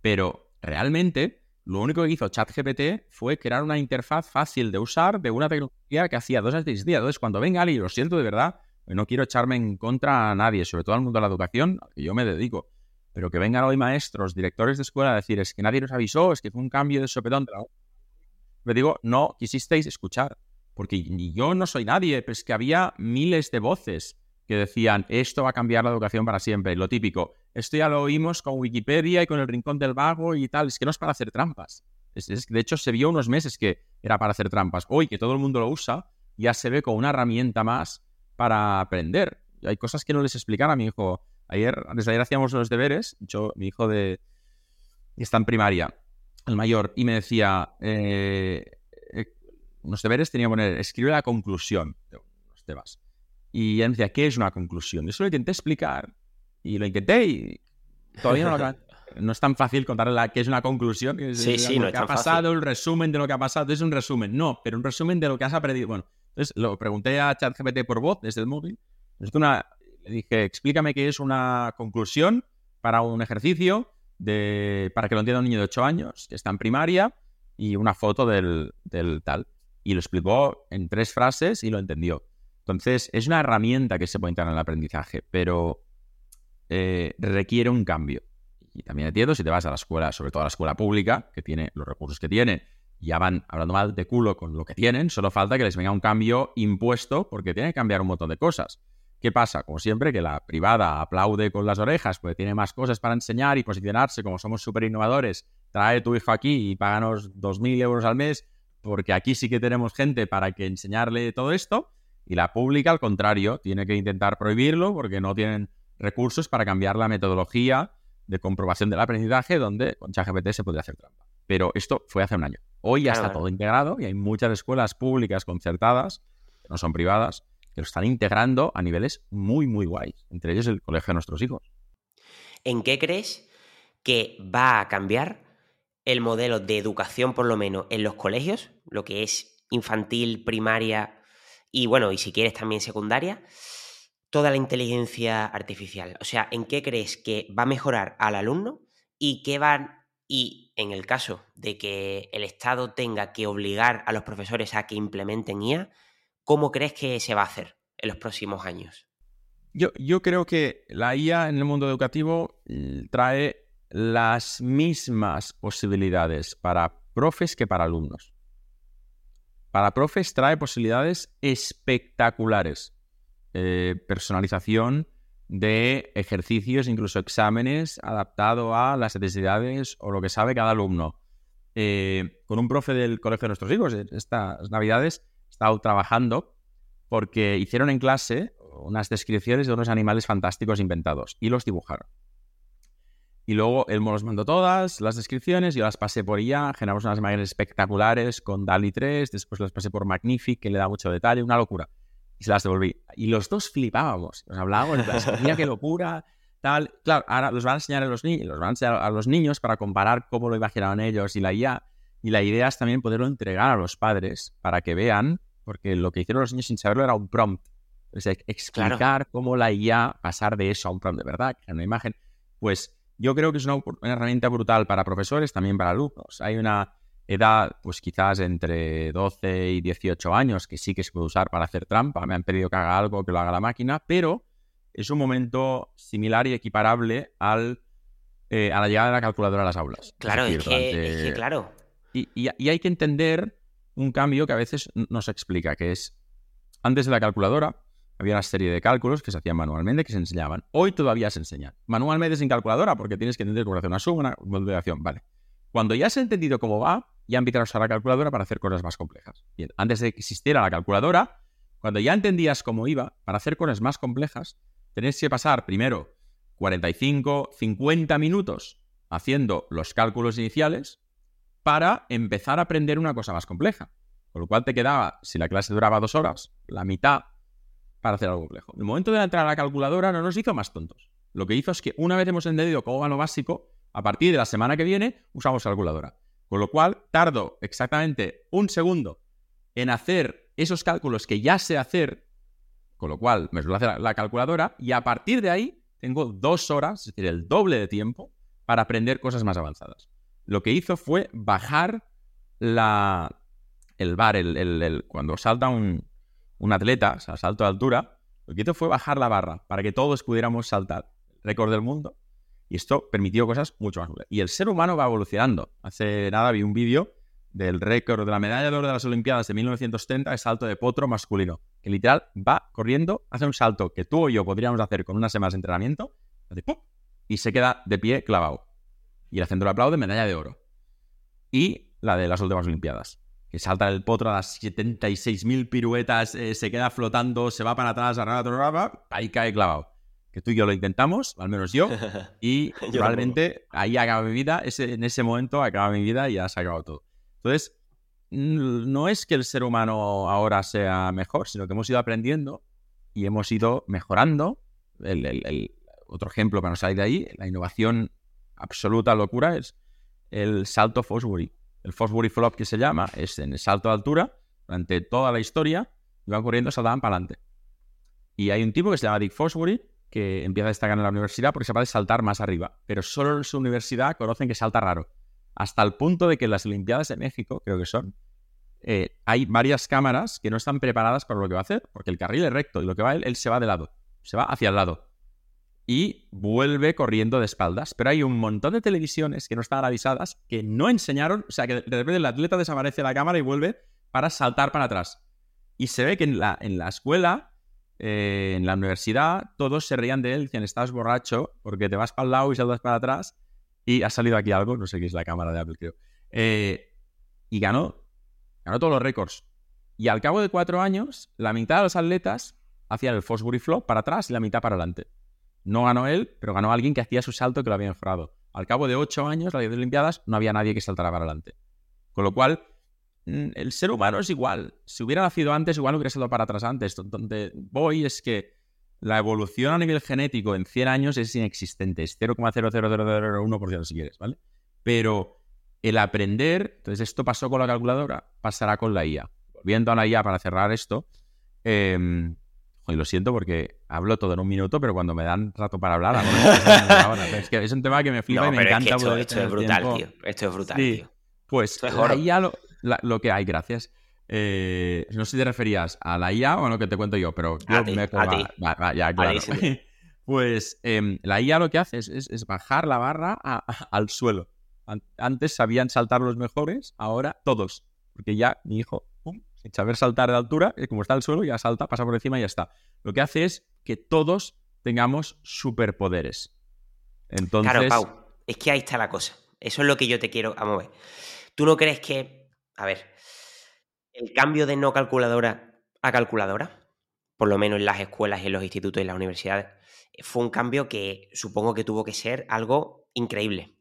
Pero realmente lo único que hizo ChatGPT fue crear una interfaz fácil de usar de una tecnología que hacía dos a seis días. Entonces, cuando venga alguien, lo siento de verdad, no quiero echarme en contra a nadie, sobre todo al mundo de la educación, al que yo me dedico. Pero que vengan hoy maestros, directores de escuela a decir, es que nadie nos avisó, es que fue un cambio de sopetón. Me digo, no quisisteis escuchar porque yo no soy nadie, pero es que había miles de voces que decían, esto va a cambiar la educación para siempre. Lo típico, esto ya lo oímos con Wikipedia y con el Rincón del Vago y tal, es que no es para hacer trampas. Es, de hecho, se vio unos meses que era para hacer trampas. Hoy que todo el mundo lo usa, ya se ve como una herramienta más para aprender. hay cosas que no les explican a mi hijo. Ayer, desde ayer hacíamos los deberes, yo, mi hijo de está en primaria, el mayor, y me decía, eh, unos deberes tenía que poner, escribe la conclusión de los temas. Y él me decía, ¿qué es una conclusión? Eso lo intenté explicar y lo intenté y todavía no lo <laughs> No es tan fácil contarle la, qué es una conclusión. sí, sí, lo que ha pasado, el resumen de lo que ha pasado. Es un resumen. No, pero un resumen de lo que has aprendido. Bueno, entonces lo pregunté a ChatGPT por voz desde el móvil. Una, le dije, explícame qué es una conclusión para un ejercicio de, para que lo entienda un niño de 8 años que está en primaria y una foto del, del tal. Y lo explicó en tres frases y lo entendió. Entonces, es una herramienta que se puede entrar en el aprendizaje, pero eh, requiere un cambio. Y también entiendo, si te vas a la escuela, sobre todo a la escuela pública, que tiene los recursos que tiene, ya van hablando mal de culo con lo que tienen, solo falta que les venga un cambio impuesto porque tiene que cambiar un montón de cosas. ¿Qué pasa? Como siempre, que la privada aplaude con las orejas porque tiene más cosas para enseñar y posicionarse, como somos súper innovadores, trae tu hijo aquí y páganos 2.000 euros al mes porque aquí sí que tenemos gente para que enseñarle todo esto. Y la pública, al contrario, tiene que intentar prohibirlo porque no tienen recursos para cambiar la metodología de comprobación del aprendizaje donde con ChatGPT se podría hacer trampa. Pero esto fue hace un año. Hoy ya está todo integrado y hay muchas escuelas públicas concertadas, que no son privadas, que lo están integrando a niveles muy, muy guays. Entre ellos el colegio de nuestros hijos. ¿En qué crees que va a cambiar el modelo de educación, por lo menos en los colegios, lo que es infantil, primaria y bueno, y si quieres también secundaria, toda la inteligencia artificial? O sea, ¿en qué crees que va a mejorar al alumno y qué van y en el caso de que el Estado tenga que obligar a los profesores a que implementen IA, ¿cómo crees que se va a hacer en los próximos años? Yo, yo creo que la IA en el mundo educativo mm, trae las mismas posibilidades para profes que para alumnos. Para profes trae posibilidades espectaculares. Eh, personalización de ejercicios, incluso exámenes, adaptado a las necesidades o lo que sabe cada alumno. Eh, con un profe del colegio de nuestros hijos, estas navidades, he estado trabajando porque hicieron en clase unas descripciones de unos animales fantásticos inventados y los dibujaron. Y luego él me los mandó todas, las descripciones, yo las pasé por IA, generamos unas imágenes espectaculares con DALI 3, después las pasé por Magnific, que le da mucho detalle, una locura y se las devolví. Y los dos flipábamos, nos hablábamos, mira qué locura, tal. Claro, ahora los van a enseñar a los niños, los van a enseñar a los niños para comparar cómo lo imaginaban ellos y la IA. Y la idea es también poderlo entregar a los padres para que vean, porque lo que hicieron los niños sin saberlo era un prompt. Es explicar cómo la IA pasar de eso a un prompt de verdad, a una imagen. Pues yo creo que es una, una herramienta brutal para profesores, también para alumnos. Hay una edad, pues quizás entre 12 y 18 años, que sí que se puede usar para hacer trampa. Me han pedido que haga algo que lo haga la máquina, pero es un momento similar y equiparable al, eh, a la llegada de la calculadora a las aulas. Claro, es, que, claro. Y, y, hay que entender un cambio que a veces no se explica, que es, antes de la calculadora había una serie de cálculos que se hacían manualmente, que se enseñaban. Hoy todavía se enseñan. Manualmente sin calculadora, porque tienes que entender cómo hacer una suma, una multiplicación, vale. Cuando ya has entendido cómo va, ya empiezas a usar la calculadora para hacer cosas más complejas. Bien, antes de que existiera la calculadora, cuando ya entendías cómo iba, para hacer cosas más complejas, tenés que pasar primero 45, 50 minutos haciendo los cálculos iniciales para empezar a aprender una cosa más compleja. Con lo cual te quedaba, si la clase duraba dos horas, la mitad para hacer algo complejo. El momento de entrar a la calculadora no nos hizo más tontos. Lo que hizo es que una vez hemos entendido cómo va lo básico, a partir de la semana que viene usamos calculadora. Con lo cual, tardo exactamente un segundo en hacer esos cálculos que ya sé hacer, con lo cual me suele hacer la calculadora, y a partir de ahí tengo dos horas, es decir, el doble de tiempo, para aprender cosas más avanzadas. Lo que hizo fue bajar la, el bar, el, cuando salta un, un atleta, o sea, salto de altura, lo que hizo fue bajar la barra para que todos pudiéramos saltar. Récord del mundo, y esto permitió cosas mucho más Y el ser humano va evolucionando. Hace nada vi un vídeo del récord de la medalla de oro de las Olimpiadas de 1930 de salto de potro masculino, que literal va corriendo, hace un salto que tú o yo podríamos hacer con unas semanas de entrenamiento, y se queda de pie clavado. Y el centro le aplaude medalla de oro. Y la de las últimas Olimpiadas, que salta el potro a las 76.000 piruetas, eh, se queda flotando, se va para atrás, ahí cae clavado. que tú y yo lo intentamos, al menos yo, <laughs> y probablemente ahí acaba mi vida, ese, en ese momento acaba mi vida y ya se ha acabado todo. Entonces, no es que el ser humano ahora sea mejor, sino que hemos ido aprendiendo y hemos ido mejorando. El, otro ejemplo para no salir de ahí, la innovación absoluta locura es el salto Fosbury. El Fosbury Flop que se llama es en el salto de altura, durante toda la historia, iban corriendo, saltaban para adelante. Y hay un tipo que se llama Dick Fosbury que empieza a destacar en la universidad porque se va a saltar más arriba, pero solo en su universidad conocen que salta raro hasta el punto de que en las Olimpiadas de México, creo que son, eh, hay varias cámaras que no están preparadas para lo que va a hacer, porque el carril es recto y lo que va él, él se va de lado, se va hacia el lado y vuelve corriendo de espaldas. Pero hay un montón de televisiones que no están avisadas que no enseñaron, o sea, que de repente el atleta desaparece de la cámara y vuelve para saltar para atrás. Y se ve que en la, en la escuela, eh, en la universidad, todos se reían de él, dicen, estás borracho porque te vas para el lado y saltas para atrás. Y ha salido aquí algo, no sé qué es la cámara de Apple, creo. Eh, y ganó, ganó todos los récords. Y al cabo de cuatro años, la mitad de los atletas hacían el Fosbury Flop para atrás y la mitad para adelante. No ganó él, pero ganó alguien que hacía su salto que lo había mejorado. Al cabo de ocho años, las Olimpiadas, no había nadie que saltara para adelante. Con lo cual, mm, el ser humano es igual. Si hubiera nacido antes, igual hubiera saltado para atrás antes. Donde voy es que la evolución a nivel genético en 100 años es inexistente, es 0,00001% si quieres, ¿vale? Pero el aprender, entonces esto pasó con la calculadora, pasará con la IA. Volviendo a la IA para cerrar esto, eh, y lo siento porque hablo todo en un minuto, pero cuando me dan rato para hablar, es, que es un tema que me flipa y me encanta. esto, es brutal, tío. Esto es brutal, tío. Pues la IA lo, lo que hay, gracias. Eh, no sé si te referías a la IA o a lo que te cuento yo, pero yo me a ya, claro. <laughs> pues em, la IA lo que hace es, bajar la barra al suelo. Antes sabían saltar los mejores, ahora todos. Porque ya mi hijo, sin saber saltar de altura, eh, como está el suelo, ya salta, pasa por encima y ya está. Lo que hace es que todos tengamos superpoderes. Entonces... Claro, Pau, es que ahí está la cosa. Eso es lo que yo te quiero. Vamos a ver. ¿Tú no crees que. A ver, el cambio de no calculadora a calculadora, por lo menos en las escuelas, en los institutos y en las universidades, fue un cambio que supongo que tuvo que ser algo increíble.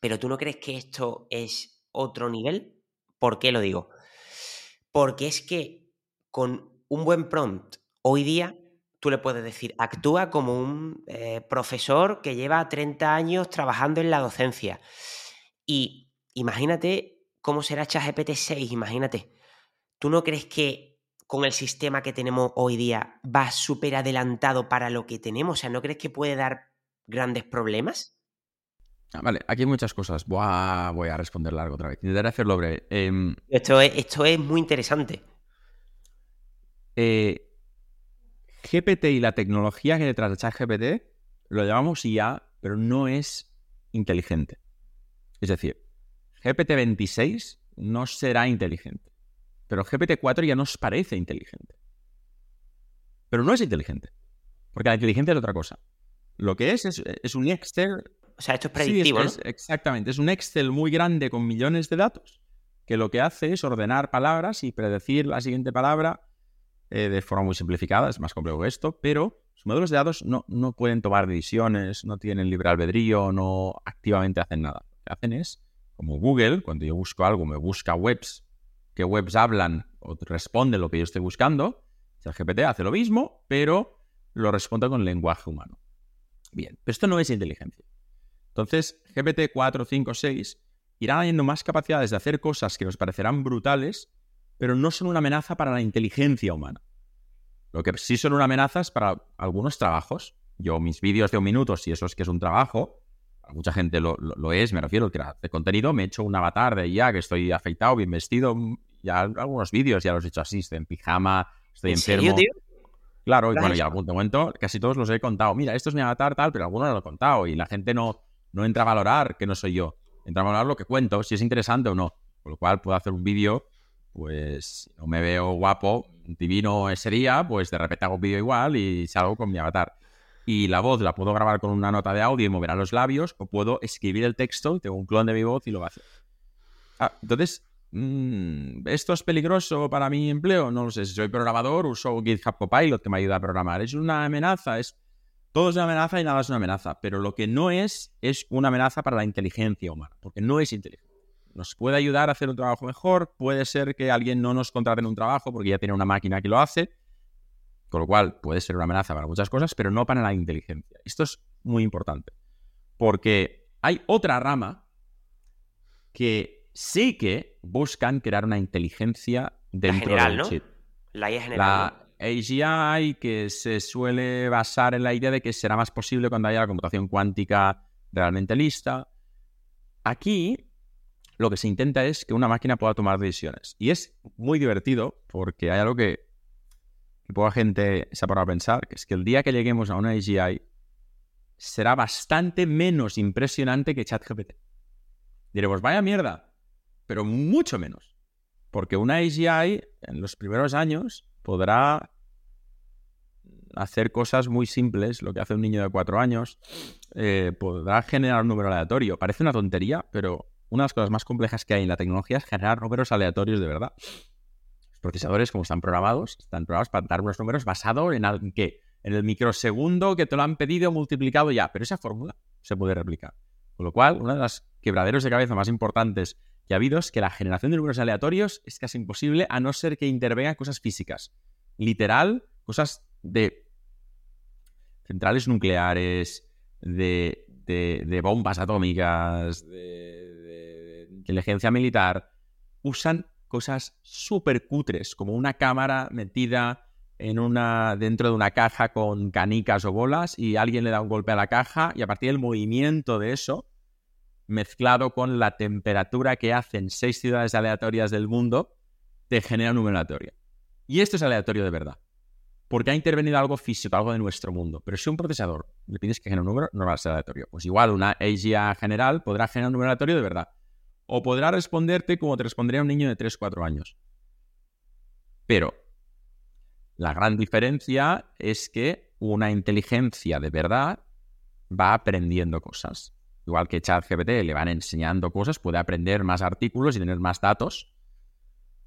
Pero ¿tú no crees que esto es otro nivel? ¿Por qué lo digo? Porque es que con un buen prompt hoy día tú le puedes decir, actúa como un eh, profesor que lleva 30 años trabajando en la docencia. Y imagínate cómo será ChatGPT 6, imagínate. ¿Tú no crees que con el sistema que tenemos hoy día va súper adelantado para lo que tenemos? O sea, ¿no crees que puede dar grandes problemas? Ah, vale, aquí hay muchas cosas. Voy a, voy a responder largo otra vez. Intentaré hacerlo breve. Em, esto, es, esto es muy interesante. Eh, GPT y la tecnología que detrás de ChatGPT lo llamamos IA, pero no es inteligente. Es decir, GPT-26 no será inteligente. Pero GPT-4 ya nos parece inteligente. Pero no es inteligente. Porque la inteligencia es otra cosa. Lo que es es, un Excel. O sea, esto es predictivo, exactamente. Es un Excel muy grande con millones de datos que lo que hace es ordenar palabras y predecir la siguiente palabra eh, de forma muy simplificada. Es más complejo que esto, pero los modelos de datos no, no pueden tomar decisiones, no tienen libre albedrío, no activamente hacen nada. Lo que hacen es, como Google, cuando yo busco algo, me busca webs que webs hablan o responden lo que yo estoy buscando. El GPT hace lo mismo, pero lo responde con lenguaje humano. Bien, pero esto no es inteligencia. Entonces, GPT 4, 5, 6 irán teniendo más capacidades de hacer cosas que nos parecerán brutales, pero no son una amenaza para la inteligencia humana. Lo que sí son una amenaza es para algunos trabajos. Yo, mis vídeos de un minuto, si eso es que es un trabajo, mucha gente lo, es, me refiero, que de contenido, me he hecho un avatar de ya que estoy afeitado, bien vestido, ya algunos vídeos ya los he hecho así, estoy en pijama, estoy ¿En enfermo. Serio, Claro, y bueno, ya algún momento casi todos los he contado. Mira, esto es mi avatar tal, pero algunos lo he contado y la gente no, no entra a valorar que no soy yo. Entra a valorar lo que cuento, si es interesante o no. Con lo cual puedo hacer un vídeo, pues no me veo guapo, divino ese día, pues de repente hago un vídeo igual y salgo con mi avatar y la voz la puedo grabar con una nota de audio y moverá los labios, o puedo escribir el texto, tengo un clon de mi voz y lo va a hacer. Ah, entonces, mm, ¿esto es peligroso para mi empleo? No lo sé. Si soy programador, uso GitHub Copilot que me ayuda a programar. ¿Es una amenaza? Es... todo es una amenaza y nada es una amenaza, pero lo que no es es una amenaza para la inteligencia humana, porque no es inteligente. Nos puede ayudar a hacer un trabajo mejor, puede ser que alguien no nos contrate en un trabajo porque ya tiene una máquina que lo hace, con lo cual puede ser una amenaza para muchas cosas, pero no para la inteligencia. Esto es muy importante, porque hay otra rama que sí que buscan crear una inteligencia dentro general, del ¿no? chip. La IA general. La AGI, que se suele basar en la idea de que será más posible cuando haya la computación cuántica realmente lista. Aquí lo que se intenta es que una máquina pueda tomar decisiones. Y es muy divertido porque hay algo que, poca gente se ha parado a pensar, que es que el día que lleguemos a una AGI será bastante menos impresionante que ChatGPT. Diremos, vaya mierda, pero mucho menos. Porque una AGI en los primeros años podrá hacer cosas muy simples, lo que hace un niño de cuatro años, eh, podrá generar un número aleatorio. Parece una tontería, pero una de las cosas más complejas que hay en la tecnología es generar números aleatorios de verdad. Los procesadores, como están programados, están programados para dar unos números basados en, al- qué? en el microsegundo que te lo han pedido multiplicado ya, pero esa fórmula se puede replicar. Con lo cual, uno de los quebraderos de cabeza más importantes que ha habido es que la generación de números aleatorios es casi imposible a no ser que intervengan cosas físicas. Literal, cosas de centrales nucleares, de, de- de bombas atómicas, de, inteligencia militar. Usan cosas súper cutres, como una cámara metida en una, dentro de una caja con canicas o bolas y alguien le da un golpe a la caja y a partir del movimiento de eso, mezclado con la temperatura que hacen seis ciudades aleatorias del mundo, te genera un número aleatorio. Y esto es aleatorio de verdad. Porque ha intervenido algo físico, algo de nuestro mundo. Pero si un procesador le pides que genere un número, no va a ser aleatorio. Pues igual una AGI general podrá generar un número aleatorio de verdad. O podrá responderte como te respondería un niño de 3-4 años. Pero la gran diferencia es que una inteligencia de verdad va aprendiendo cosas. Igual que ChatGPT le van enseñando cosas, puede aprender más artículos y tener más datos.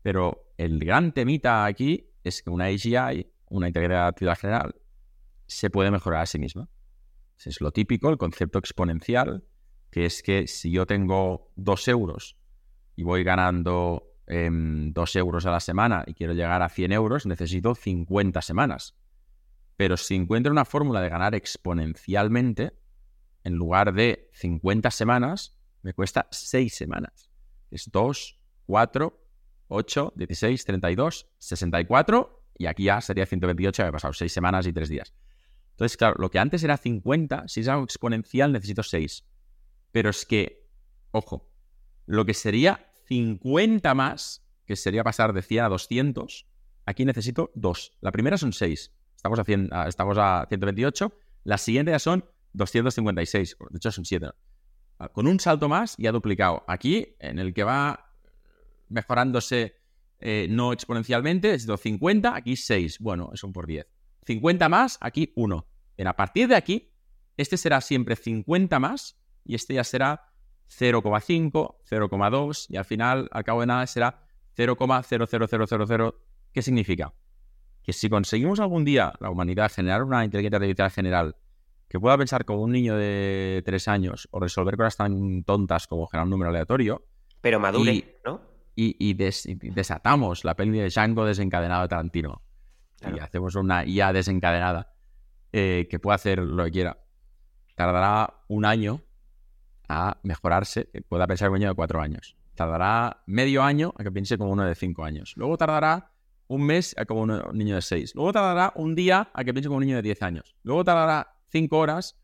Pero el gran temita aquí es que una AGI, una artificial general, se puede mejorar a sí misma. Es lo típico, el concepto exponencial, que es que si yo tengo dos euros y voy ganando em, dos euros a la semana y quiero llegar a 100 euros, necesito 50 semanas. Pero si encuentro una fórmula de ganar exponencialmente, en lugar de 50 semanas, me cuesta 6 semanas. Es 2, 4, 8, 16, 32, 64 y aquí ya sería 128, que he pasado 6 semanas y 3 días. Entonces, claro, lo que antes era 50, si es algo exponencial necesito 6. Pero es que, ojo, lo que sería 50 más, que sería pasar de 100 a 200, aquí necesito 2. La primera son 6. Estamos a, 100, a- estamos a 128. La siguiente ya son 256. De hecho, son 7. Con un salto más ya duplicado. Aquí, en el que va mejorándose eh, no exponencialmente, es 50, aquí 6. Bueno, es un por 10. 50 más, aquí 1. Pero a partir de aquí, este será siempre 50 más y este ya será 0,5, 0,2 y al final, al cabo de nada, será 0,00000. ¿Qué significa? Que si conseguimos algún día la humanidad generar una inteligencia artificial general que pueda pensar como un niño de 3 años o resolver cosas tan tontas como generar un número aleatorio, Pero madure, y- ¿no? Y, y des- y desatamos la peli de Django desencadenado de Tarantino Claro. y hacemos una IA desencadenada eh, que pueda hacer lo que quiera, tardará un año a mejorarse, que pueda pensar como un niño de cuatro años. Tardará medio año a que piense como uno de cinco años. Luego tardará un mes a como un niño de seis. Luego tardará un día a que piense como un niño de 10 años. Luego tardará cinco horas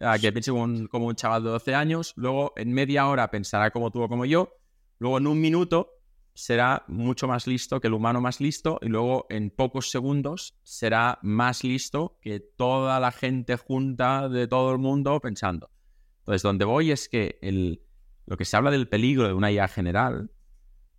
a que piense como un, como un chaval de 12 años. Luego en media hora pensará como tú o como yo. Luego en un minuto será mucho más listo que el humano más listo y luego en pocos segundos será más listo que toda la gente junta de todo el mundo pensando. Entonces, donde voy es que el, lo que se habla del peligro de una IA general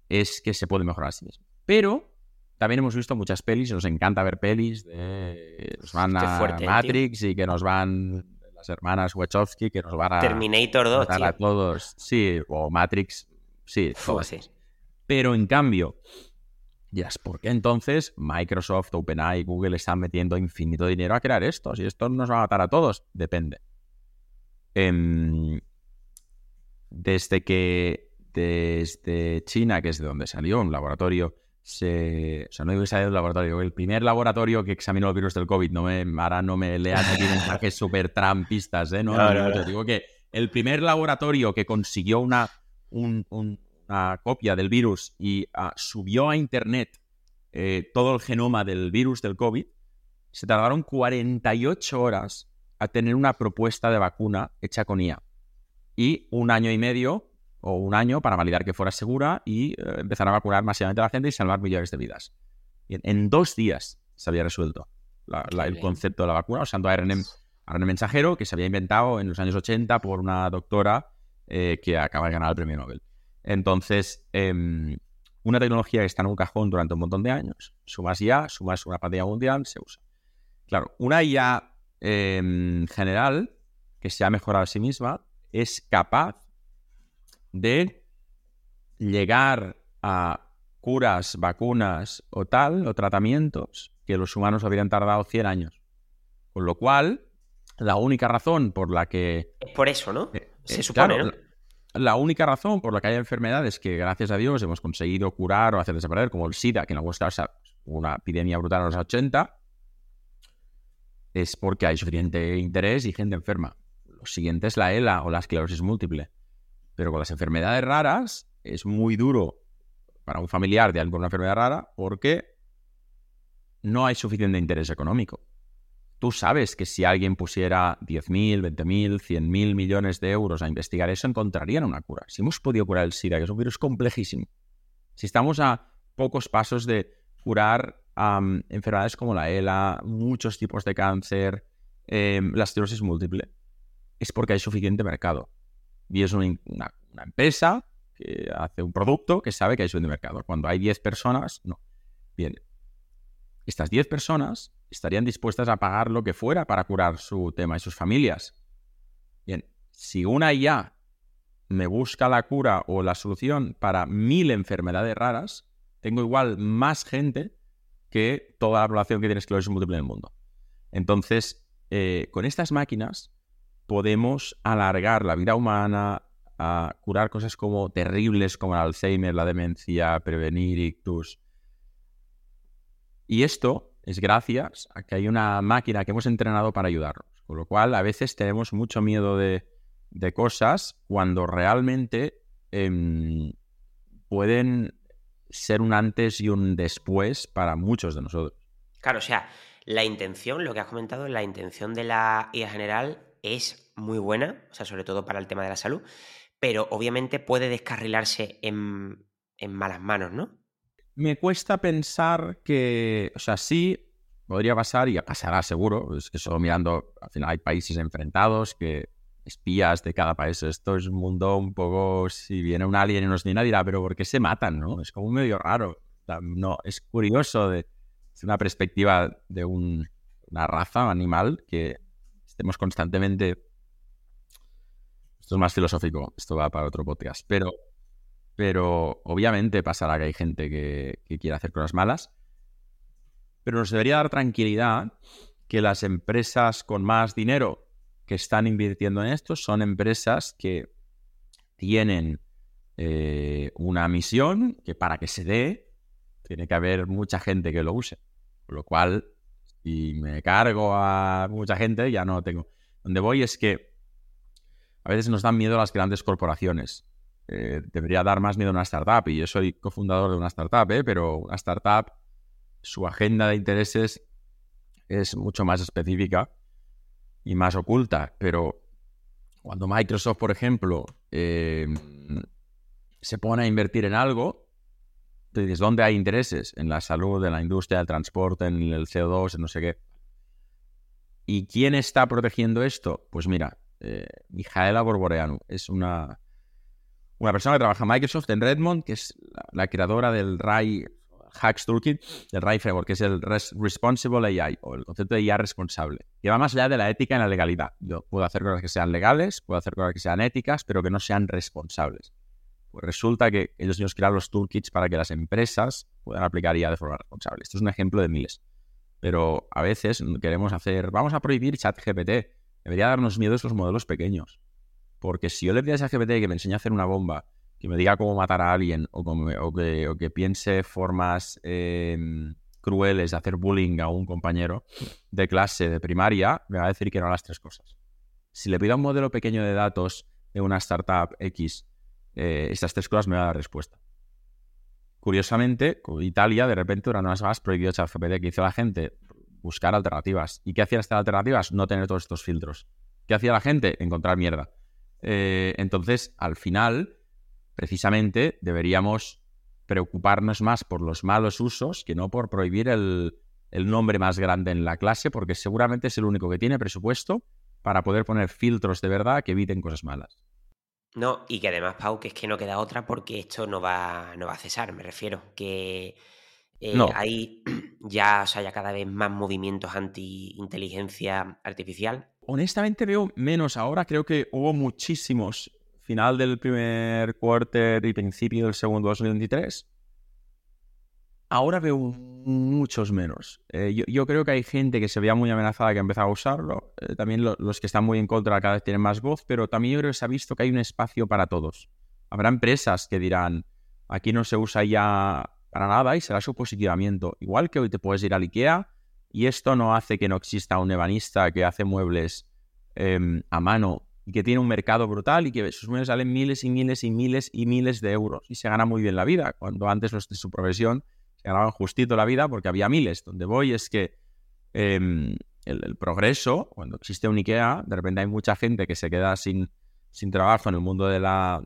es que se puede mejorar a sí mismo. Pero también hemos visto muchas pelis, nos encanta ver pelis de nos van a fuerte, ¿eh, Matrix y que nos van las hermanas Wachowski que nos van a Terminator 2, matar a tío. todos. Sí, o Matrix, sí, Uf, todas sí. Pero en cambio, Y es porque entonces Microsoft, OpenAI, Google están metiendo infinito dinero a crear esto. Y esto nos va a matar a todos. Depende. Em, desde que desde China, que es de donde salió un laboratorio, se, o sea, no digo que salió un laboratorio, el primer laboratorio que examinó el virus del COVID, no me, ahora no me leas aquí <laughs> mensajes súper trampistas, ¿eh? No, no, digo que el primer laboratorio que consiguió una, una copia del virus y ah, subió a Internet eh, todo el genoma del virus del COVID, se tardaron 48 horas a tener una propuesta de vacuna hecha con IA. Y un año y medio o un año para validar que fuera segura y eh, empezar a vacunar masivamente a la gente y salvar millones de vidas. en dos días se había resuelto el concepto de la vacuna usando ARN, ARN, mensajero que se había inventado en los años 80 por una doctora eh, que acaba de ganar el premio Nobel. Entonces, em, una tecnología que está en un cajón durante un montón de años, sumas IA, sumas una pandemia mundial, se usa. Claro, una IA em, general que se ha mejorado a sí misma es capaz de llegar a curas, vacunas o tal, o tratamientos que los humanos habrían tardado 100 años. Con lo cual, la única razón por la que... Es por eso, ¿no? Eh, se eh, supone, ¿no? La única razón por la que hay enfermedades que, gracias a Dios, hemos conseguido curar o hacer desaparecer, como el SIDA, que en algunos casos una epidemia brutal en los 80, es porque hay suficiente interés y gente enferma. Lo siguiente es la ELA o la esclerosis múltiple. Pero con las enfermedades raras es muy duro para un familiar de alguna enfermedad rara porque no hay suficiente interés económico tú sabes que si alguien pusiera 10.000, 20.000, 100.000 millones de euros a investigar eso, encontrarían una cura. Si hemos podido curar el SIDA, que es un virus complejísimo, si estamos a pocos pasos de curar enfermedades como la ELA, muchos tipos de cáncer, em, la esclerosis múltiple, es porque hay suficiente mercado. Y es una, una empresa que hace un producto que sabe que hay suficiente mercado. Cuando hay 10 personas, no. Bien, estas 10 personas estarían dispuestas a pagar lo que fuera para curar su tema y sus familias. Bien, si una IA me busca la cura o la solución para mil enfermedades raras, tengo igual más gente que toda la población que tiene esclerosis múltiple en el mundo. Entonces, eh, con estas máquinas podemos alargar la vida humana, a curar cosas como terribles como el Alzheimer, la demencia, prevenir ictus. Y esto es gracias a que hay una máquina que hemos entrenado para ayudarnos. Con lo cual, a veces tenemos mucho miedo de, cosas cuando realmente em, pueden ser un antes y un después para muchos de nosotros. Claro, o sea, la intención, lo que has comentado, la intención de la IA general es muy buena, o sea, sobre todo para el tema de la salud, pero obviamente puede descarrilarse en, en malas manos, ¿no? Me cuesta pensar que, o sea, sí, podría pasar y pasará seguro. Es que solo mirando, al final hay países enfrentados que espías de cada país. Esto es un mundo un poco, si viene un alien y nos viene dirá, pero ¿por qué se matan? ¿no? Es como medio raro. no, es curioso de, una perspectiva de una raza animal que estemos constantemente... Esto es más filosófico, esto va para otro podcast, pero pero obviamente pasará que hay gente que, quiere hacer cosas malas. Pero nos debería dar tranquilidad que las empresas con más dinero que están invirtiendo en esto son empresas que tienen eh, una misión que para que se dé tiene que haber mucha gente que lo use. Con lo cual, si me cargo a mucha gente, ya no tengo. Donde voy es que a veces nos dan miedo las grandes corporaciones. Eh, debería dar más miedo a una startup. Y yo soy cofundador de una startup, ¿eh? pero una startup, su agenda de intereses es mucho más específica y más oculta. Pero cuando Microsoft, por ejemplo, eh, se pone a invertir en algo, tú dices, ¿dónde hay intereses? En la salud, en la industria, del transporte, en el CO2, en no sé qué. ¿Y quién está protegiendo esto? Pues mira, eh, Mijaela Borboreanu es una una persona que trabaja en Microsoft en Redmond, que es la, creadora del RAI Hacks Toolkit, del RAI Framework, que es el Responsible AI, o el concepto de IA responsable, que va más allá de la ética y la legalidad. Yo puedo hacer cosas que sean legales, puedo hacer cosas que sean éticas, pero que no sean responsables. Pues resulta que ellos mismos crean los toolkits para que las empresas puedan aplicar IA de forma responsable. Esto es un ejemplo de miles. Pero a veces queremos hacer, vamos a prohibir ChatGPT. Debería darnos miedo los modelos pequeños. Porque si yo le pido a ChatGPT que me enseñe a hacer una bomba, que me diga cómo matar a alguien o, que, piense formas em, crueles de hacer bullying a un compañero de clase de primaria, me va a decir que no a las tres cosas. Si le pido a un modelo pequeño de datos de una startup X, eh, estas tres cosas me va a dar respuesta. Curiosamente, Italia de repente durante unas más prohibió ChatGPT, que hizo la gente buscar alternativas. ¿Y qué hacían estas alternativas? No tener todos estos filtros. ¿Qué hacía la gente? Encontrar mierda. Eh, entonces, al final, precisamente, deberíamos preocuparnos más por los malos usos que no por prohibir el, nombre más grande en la clase, porque seguramente es el único que tiene presupuesto para poder poner filtros de verdad que eviten cosas malas. No, y que además, Pau, que es que no queda otra porque esto no va, no va a cesar, me refiero. Que eh, hay <clears throat> ya, o sea, ya cada vez más movimientos anti-inteligencia artificial. Honestamente veo menos ahora, creo que hubo muchísimos final del primer quarter y principio del segundo 2023. Ahora veo muchos menos. Eh, yo, creo que hay gente que se veía muy amenazada que ha a usarlo. Eh, también los que están muy en contra cada vez tienen más voz, pero también yo creo que se ha visto que hay un espacio para todos. Habrá empresas que dirán, aquí no se usa ya para nada y será su posicionamiento. Igual que hoy te puedes ir al IKEA y esto no hace que no exista un ebanista que hace muebles em, a mano y que tiene un mercado brutal y que sus muebles salen miles y miles y miles y miles de euros y se gana muy bien la vida, cuando antes los de su profesión se ganaban justito la vida porque había miles. Donde voy es que em, el, progreso, cuando existe un IKEA, de repente hay mucha gente que se queda sin, sin trabajo en el mundo de la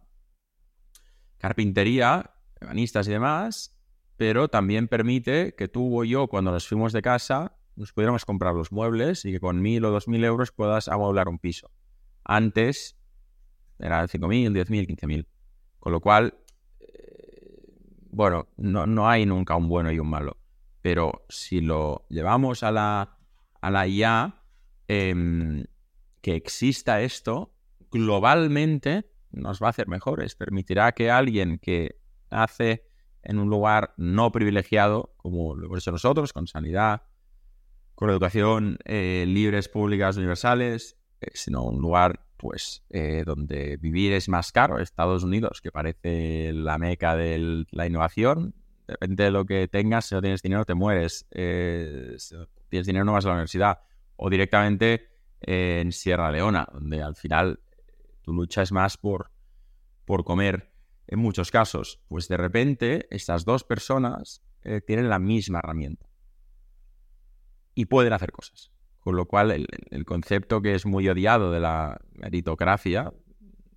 carpintería, ebanistas y demás, pero también permite que tú o yo, cuando nos fuimos de casa, nos pudiéramos comprar los muebles y que con mil o dos mil euros puedas amueblar un piso. Antes era 5.000, 10.000, 15.000. Con lo cual, eh, bueno, no, hay nunca un bueno y un malo. Pero si lo llevamos a la, a la IA, em, que exista esto, globalmente nos va a hacer mejores. Permitirá que alguien que hace en un lugar no privilegiado, como lo hemos hecho nosotros, con sanidad, con educación eh, libres, públicas, universales, eh, sino un lugar pues eh, donde vivir es más caro. Estados Unidos, que parece la meca de la innovación, depende de lo que tengas, si no tienes dinero te mueres, si tienes dinero no vas a la universidad, o directamente en Sierra Leona, donde al final tu lucha es más por, por comer. En muchos casos, pues de repente estas dos personas tienen la misma herramienta y pueden hacer cosas. Con lo cual, el, concepto que es muy odiado de la meritocracia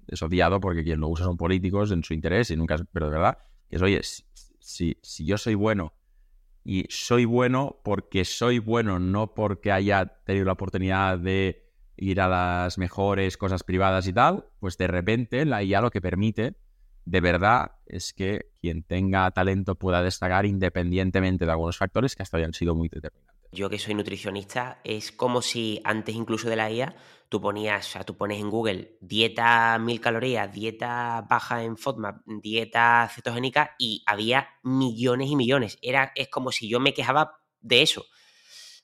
es odiado porque quien lo usa son políticos en su interés y nunca. Pero de verdad, que es, oye, si, si yo soy bueno y soy bueno porque soy bueno, no porque haya tenido la oportunidad de ir a las mejores cosas privadas y tal, pues de repente la IA lo que permite de verdad es que quien tenga talento pueda destacar independientemente de algunos factores que hasta hayan sido muy determinantes yo que soy nutricionista, es como si antes incluso de la IA tú ponías, o sea, tú pones en Google dieta mil calorías, dieta baja en FODMAP, dieta cetogénica y había millones y millones. Era, es como si yo me quejaba de eso.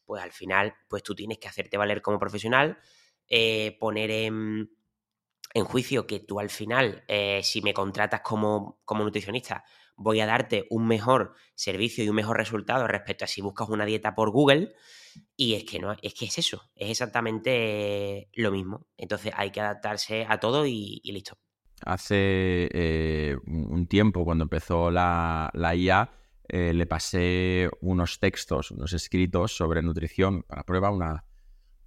Pues al final, pues tú tienes que hacerte valer como profesional, eh, poner en, juicio que tú al final, eh, si me contratas como, como nutricionista, voy a darte un mejor servicio y un mejor resultado respecto a si buscas una dieta por Google. Y es que no, es que es eso, es exactamente lo mismo. Entonces hay que adaptarse a todo y, listo. Hace eh, un tiempo, cuando empezó la, la IA, eh, le pasé unos textos, unos escritos sobre nutrición para prueba a una,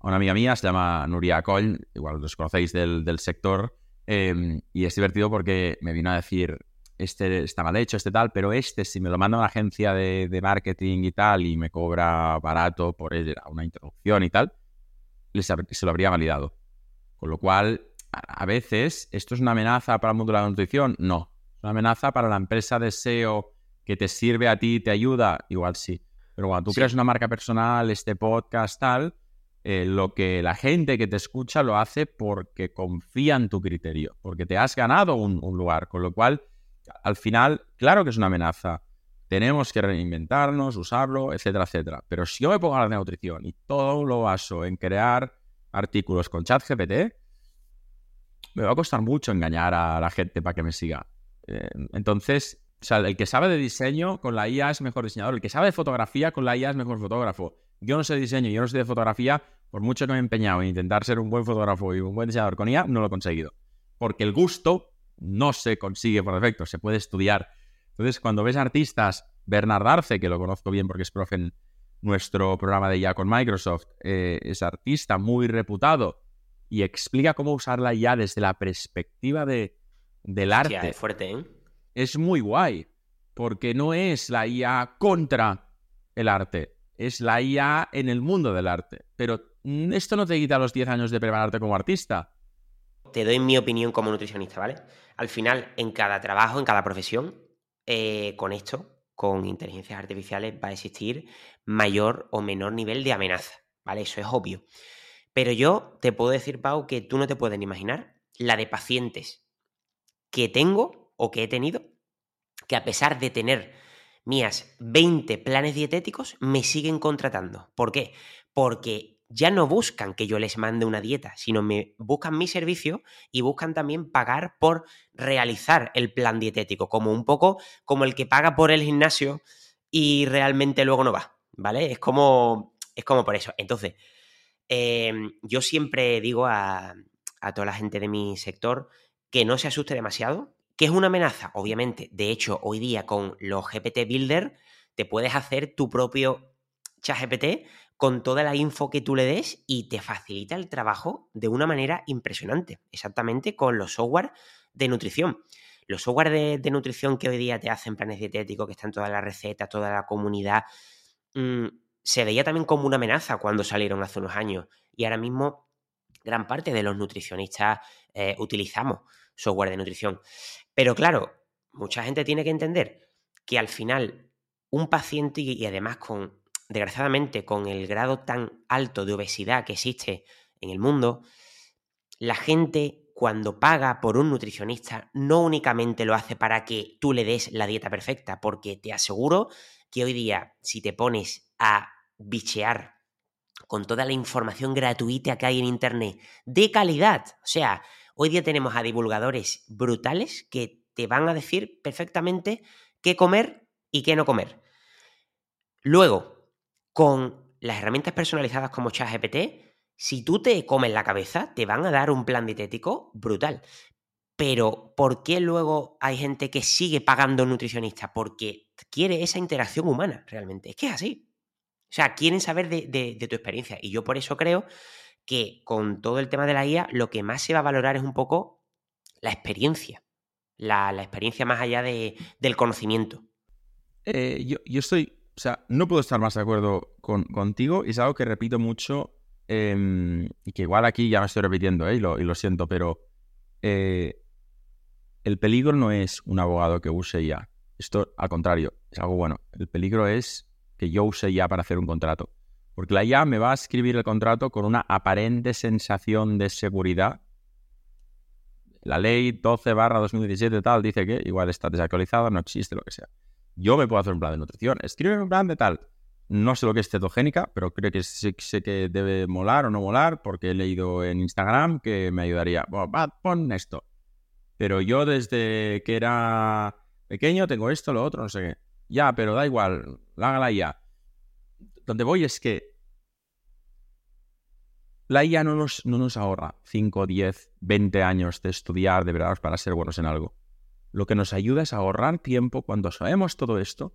una amiga mía, se llama Nuria Coll, igual los conocéis del, sector, em, y es divertido porque me vino a decir, este está mal hecho, este tal, pero este, si me lo manda una agencia de, marketing y tal y me cobra barato por una introducción y tal, se lo habría validado. Con lo cual, a, veces, ¿esto es una amenaza para el mundo de la nutrición? No. ¿Es una amenaza para la empresa de SEO que te sirve a ti y te ayuda? Igual sí. Pero cuando tú creas una marca personal, este podcast, tal, eh, lo que la gente que te escucha lo hace porque confía en tu criterio, porque te has ganado un lugar. Con lo cual, Al final, claro que es una amenaza. Tenemos que reinventarnos, usarlo, etcétera, etcétera. Pero si yo me pongo a de nutrición y todo lo baso en crear artículos con ChatGPT, me va a costar mucho engañar a la gente para que me siga. Eh, entonces, el que sabe de diseño con la IA es mejor diseñador. El que sabe de fotografía con la IA es mejor fotógrafo. Yo no sé de diseño, yo no sé de fotografía. Por mucho que me he empeñado en intentar ser un buen fotógrafo y un buen diseñador con IA, no lo he conseguido. Porque el gusto no se consigue por defecto, se puede estudiar. Entonces, cuando ves artistas, Bernard Arce, que lo conozco bien porque es profe en nuestro programa de IA con Microsoft, eh, es artista muy reputado y explica cómo usar la IA desde la perspectiva de, del arte. es fuerte, ¿eh? Es muy guay, porque no es la IA contra el arte, es la IA en el mundo del arte. Pero esto no te quita los 10 años de prepararte como artista. Te doy mi opinión como nutricionista, ¿vale? Al final, en cada trabajo, en cada profesión, eh, con esto, con inteligencias artificiales, va a existir mayor o menor nivel de amenaza, ¿vale? Eso es obvio. Pero yo te puedo decir, Pau, que tú no te puedes imaginar la de pacientes que tengo o que he tenido, que a pesar de tener mías 20 planes dietéticos, me siguen contratando. ¿Por qué? Porque ya no buscan que yo les mande una dieta, sino me buscan mi servicio y buscan también pagar por realizar el plan dietético, como un poco como el que paga por el gimnasio y realmente luego no va, ¿vale? Es como, es como por eso. Entonces, Em, yo siempre digo a, toda la gente de mi sector que no se asuste demasiado, que es una amenaza, obviamente. De hecho, hoy día con los GPT Builder te puedes hacer tu propio chat GPT con toda la info que tú le des y te facilita el trabajo de una manera impresionante. Exactamente con los software de nutrición. Los software de, nutrición que hoy día te hacen planes dietéticos, que están todas las recetas, toda la comunidad, mm, se veía también como una amenaza cuando salieron hace unos años. Y ahora mismo gran parte de los nutricionistas eh, utilizamos software de nutrición. Pero claro, mucha gente tiene que entender que al final un paciente y, además con, desgraciadamente, con el grado tan alto de obesidad que existe en el mundo, la gente cuando paga por un nutricionista no únicamente lo hace para que tú le des la dieta perfecta, porque te aseguro que hoy día si te pones a bichear con toda la información gratuita que hay en Internet de calidad. O sea, hoy día tenemos a divulgadores brutales que te van a decir perfectamente qué comer y qué no comer. Luego, con las herramientas personalizadas como ChatGPT, si tú te comes la cabeza, te van a dar un plan dietético brutal. Pero, ¿por qué luego hay gente que sigue pagando nutricionista? Porque quiere esa interacción humana, realmente. Es que es así. O sea, quieren saber de, tu experiencia. Y yo por eso creo que con todo el tema de la IA, lo que más se va a valorar es un poco la experiencia. La, experiencia más allá del conocimiento. Eh, yo, estoy, o sea, no puedo estar más de acuerdo contigo. Y es algo que repito mucho. Em, y que igual aquí ya me estoy repitiendo, ¿eh? y, lo, siento, pero eh, el peligro no es un abogado que use IA. Esto, al contrario, es algo bueno. El peligro es que yo use ya para hacer un contrato. Porque la IA me va a escribir el contrato con una aparente sensación de seguridad. La ley 12 barra 2017 tal dice que igual está desactualizada, no existe, lo que sea. Yo me puedo hacer un plan de nutrición. Escribe un plan de tal. No sé lo que es cetogénica, pero creo que sé, que debe molar o no molar porque he leído en Instagram que me ayudaría. Pon esto. Pero yo desde que era pequeño tengo esto, lo otro, no sé qué. Ya, pero da igual, hágala ya. Donde voy es que la IA no nos, no nos ahorra 5, 10, 20 años de estudiar de verdad para ser buenos en algo. Lo que nos ayuda es ahorrar tiempo cuando sabemos todo esto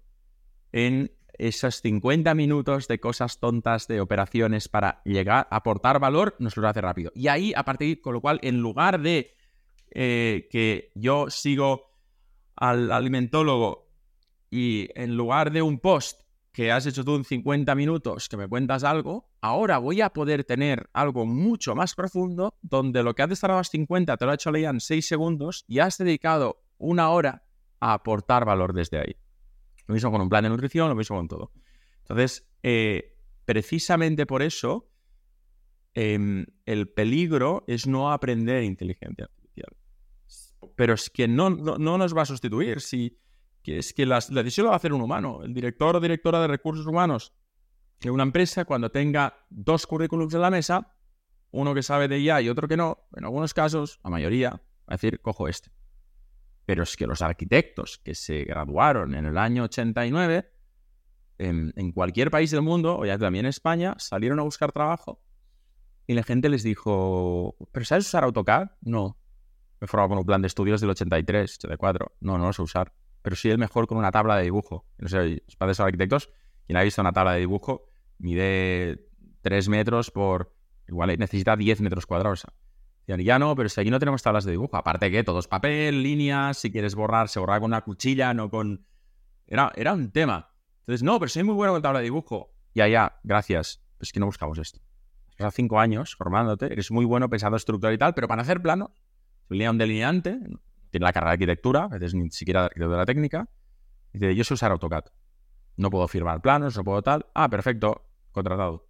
en esos 50 minutos de cosas tontas, de operaciones para llegar a aportar valor, nos lo hace rápido. Y ahí, a partir, con lo cual, en lugar de eh, que yo sigo al alimentólogo y en lugar de un post que has hecho tú en 50 minutos que me cuentas algo, ahora voy a poder tener algo mucho más profundo donde lo que antes tardabas 50 te lo ha hecho leído en 6 segundos y has dedicado una hora a aportar valor desde ahí. Lo mismo con un plan de nutrición, lo mismo con todo. Entonces, eh, precisamente por eso, em, el peligro es no aprender inteligencia artificial. pero es que no, no, nos va a sustituir. Si, que es que la, decisión la va a hacer un humano. El director o directora de recursos humanos de una empresa, cuando tenga dos currículums en la mesa, uno que sabe de IA y otro que no, en algunos casos, la mayoría, va a decir, cojo este. Pero es que los arquitectos que se graduaron en el año 89, en, en cualquier país del mundo, o ya también en España, salieron a buscar trabajo y la gente les dijo, ¿pero sabes usar AutoCAD? No. Me he formado con un plan de estudios del 83, 84. No, no lo sé usar. Pero sí el mejor con una tabla de dibujo. No sé, los padres arquitectos, quien ha visto una tabla de dibujo, mide 3 metros por... Igual necesita 10 metros cuadrados. Y ya no, pero si aquí no tenemos tablas de dibujo. Aparte que todo es papel, líneas, si quieres borrar, se borra con una cuchilla, no con... Era, era un tema. Entonces, no, pero soy muy bueno con tabla de dibujo. Ya, ya, gracias. Pues que no buscamos esto. Estás cinco años formándote, eres muy bueno pensando estructura y tal, pero para hacer planos, se un delineante, tiene la carrera de arquitectura, a veces ni siquiera de arquitectura técnica, y dice, yo sé usar AutoCAD. No puedo firmar planos, no puedo tal. Ah, perfecto, contratado.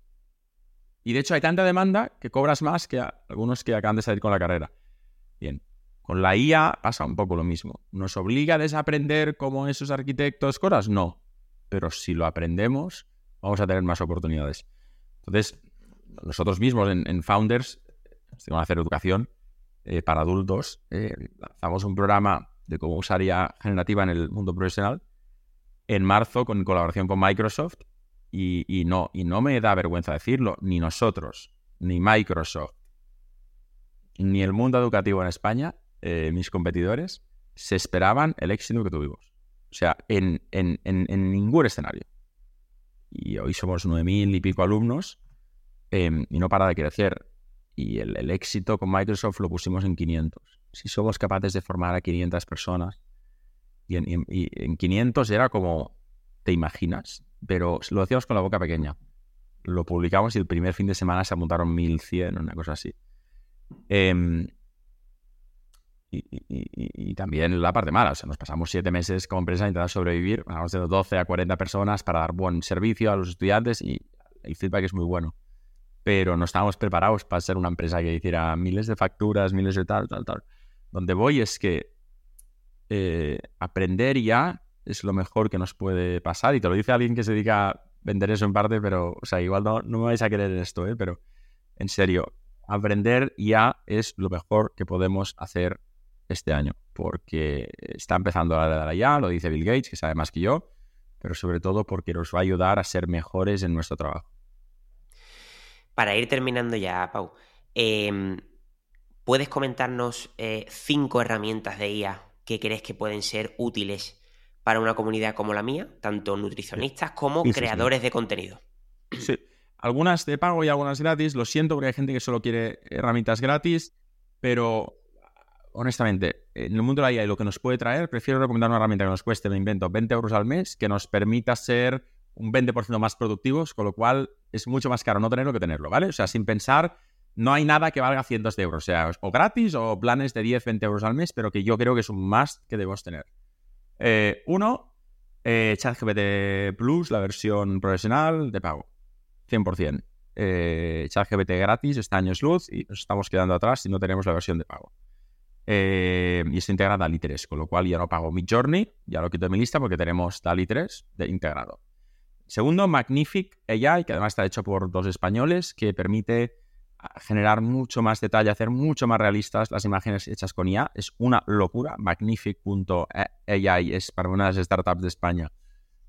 Y de hecho hay tanta demanda que cobras más que algunos que acaban de salir con la carrera. Bien, con la IA pasa un poco lo mismo. ¿Nos obliga a desaprender como esos arquitectos cosas? No. Pero si lo aprendemos, vamos a tener más oportunidades. Entonces, nosotros mismos en, Founders, vamos a hacer educación eh, para adultos, eh, lanzamos un programa de cómo usar IA generativa en el mundo profesional en marzo con colaboración con Microsoft y, no, y no me da vergüenza decirlo, ni nosotros, ni Microsoft, ni el mundo educativo en España, eh, mis competidores, se esperaban el éxito que tuvimos. O sea, en, en, en ningún escenario. Y hoy somos 9.000 y pico alumnos Em, y no para de crecer. Y el, éxito con Microsoft lo pusimos en 500. Si somos capaces de formar a 500 personas, y en, 500 era como, ¿te imaginas? Pero lo hacíamos con la boca pequeña. Lo publicamos y el primer fin de semana se apuntaron 1100, una cosa así. Em, y, también la parte mala, o sea, nos pasamos siete meses como empresa intentando sobrevivir, vamos de 12 a 40 personas para dar buen servicio a los estudiantes y el feedback es muy bueno pero no estábamos preparados para ser una empresa que hiciera miles de facturas, miles de tal, tal, tal. Donde voy es que eh, aprender ya es lo mejor que nos puede pasar. Y te lo dice alguien que se dedica a vender eso en parte, pero, o sea, igual no, no me vais a querer esto, ¿eh? pero en serio, aprender ya es lo mejor que podemos hacer este año, porque está empezando a dar ya, lo dice Bill Gates, que sabe más que yo, pero sobre todo porque nos va a ayudar a ser mejores en nuestro trabajo para ir terminando ya, Pau, em, ¿puedes comentarnos eh, cinco herramientas de IA que crees que pueden ser útiles para una comunidad como la mía, tanto nutricionistas como creadores de contenido? Sí, algunas de pago y algunas gratis. Lo siento porque hay gente que solo quiere herramientas gratis, pero honestamente, en el mundo de la IA y lo que nos puede traer, prefiero recomendar una herramienta que nos cueste, me invento, 20 euros al mes, que nos permita ser un 20% más productivos, con lo cual es mucho más caro no tenerlo que tenerlo, ¿vale? O sea, sin pensar, no hay nada que valga cientos de euros, o sea, o gratis o planes de 10, 20 euros al mes, pero que yo creo que es un más que debemos tener. Eh, uno, eh, ChatGPT Plus, la versión profesional de pago, 100%. Eh, ChatGPT gratis, está años luz y nos estamos quedando atrás si no tenemos la versión de pago. Eh, y está integrada DALI 3, con lo cual ya no pago mi Journey, ya lo quito de mi lista porque tenemos DALI 3 de integrado. Segundo, Magnific AI, que además está hecho por dos españoles, que permite generar mucho más detalle, hacer mucho más realistas las imágenes hechas con IA. Es una locura. Magnific.ai es para una de las startups de España.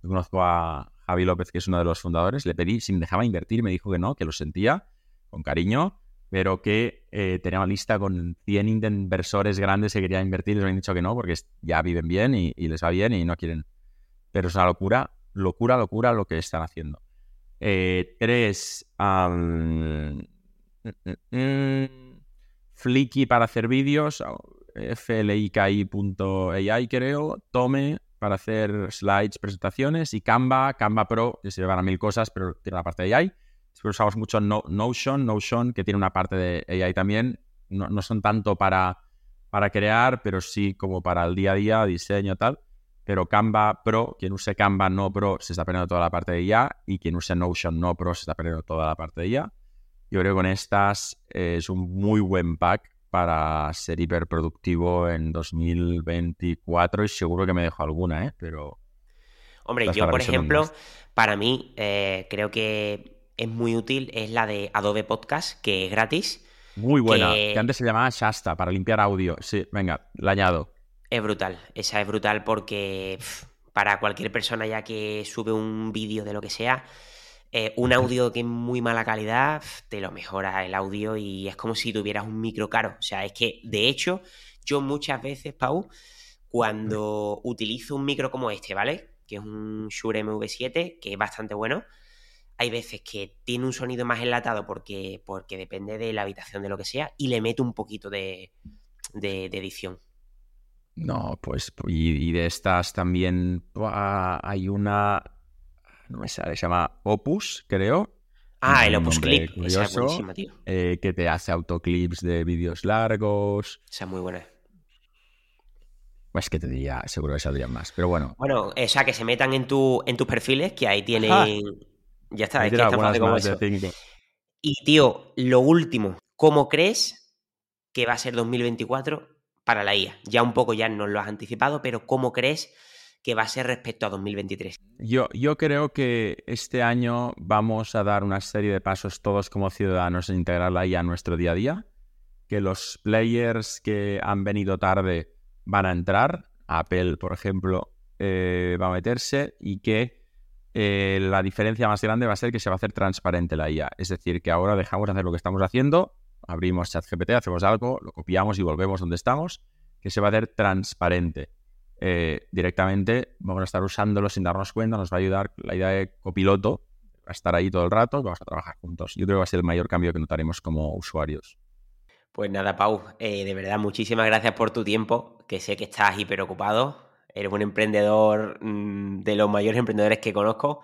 Yo conozco a Javi López, que es uno de los fundadores. Le pedí si me dejaba invertir, me dijo que no, que lo sentía con cariño, pero que eh, tenía una lista con 100 inversores grandes que querían invertir les han dicho que no, porque ya viven bien y, y les va bien y no quieren. Pero es una locura locura, locura lo que están haciendo. Eh, tres, um, Flicky para hacer vídeos, fliki.ai creo, Tome para hacer slides, presentaciones y Canva, Canva Pro, que sirve para mil cosas, pero tiene la parte de AI. Usamos mucho Notion, Notion, que tiene una parte de AI también. No, no son tanto para, para crear, pero sí como para el día a día, diseño tal pero Canva Pro, quien use Canva no Pro se está perdiendo toda la parte de IA y quien use Notion no Pro se está perdiendo toda la parte de IA. Yo creo que con estas eh, es un muy buen pack para ser hiperproductivo en 2024 y seguro que me dejo alguna, ¿eh? Pero... Hombre, yo por ejemplo, para mí eh, creo que es muy útil, es la de Adobe Podcast, que es gratis. Muy buena, que, antes se llamaba Shasta, para limpiar audio. Sí, venga, la añado. Es brutal, esa es brutal porque para cualquier persona ya que sube un vídeo de lo que sea, eh, un audio que es muy mala calidad, te lo mejora el audio y es como si tuvieras un micro caro. O sea, es que de hecho, yo muchas veces, Pau, cuando utilizo un micro como este, ¿vale? Que es un Shure MV7, que es bastante bueno. Hay veces que tiene un sonido más enlatado porque, porque depende de la habitación de lo que sea y le meto un poquito de, de edición. No, pues, y, de estas también hay una, no me sale, se llama Opus, creo. Ah, el Opus Clip, esa es buenísima, tío. Eh, que te hace autoclips de vídeos largos. Esa es muy buena. Pues que te diría, seguro que saldrían más, pero bueno. Bueno, o sea, que se metan en, tu, en tus perfiles, que ahí tienen... Ya está, es que está fácil como eso. Y, tío, lo último, ¿cómo crees que va a ser 2024 para la IA. Ya un poco ya nos lo has anticipado, pero ¿cómo crees que va a ser respecto a 2023? Yo, yo creo que este año vamos a dar una serie de pasos todos como ciudadanos en integrar la IA a nuestro día a día, que los players que han venido tarde van a entrar, Apple, por ejemplo, eh, va a meterse y que eh, la diferencia más grande va a ser que se va a hacer transparente la IA. Es decir, que ahora dejamos de hacer lo que estamos haciendo abrimos ChatGPT, hacemos algo, lo copiamos y volvemos donde estamos, que se va a hacer transparente. Eh, directamente vamos a estar usándolo sin darnos cuenta, nos va a ayudar la idea de copiloto, a estar ahí todo el rato, vamos a trabajar juntos. Yo creo que va a ser el mayor cambio que notaremos como usuarios. Pues nada, Pau, eh, de verdad, muchísimas gracias por tu tiempo, que sé que estás hiper ocupado, eres un emprendedor mm, de los mayores emprendedores que conozco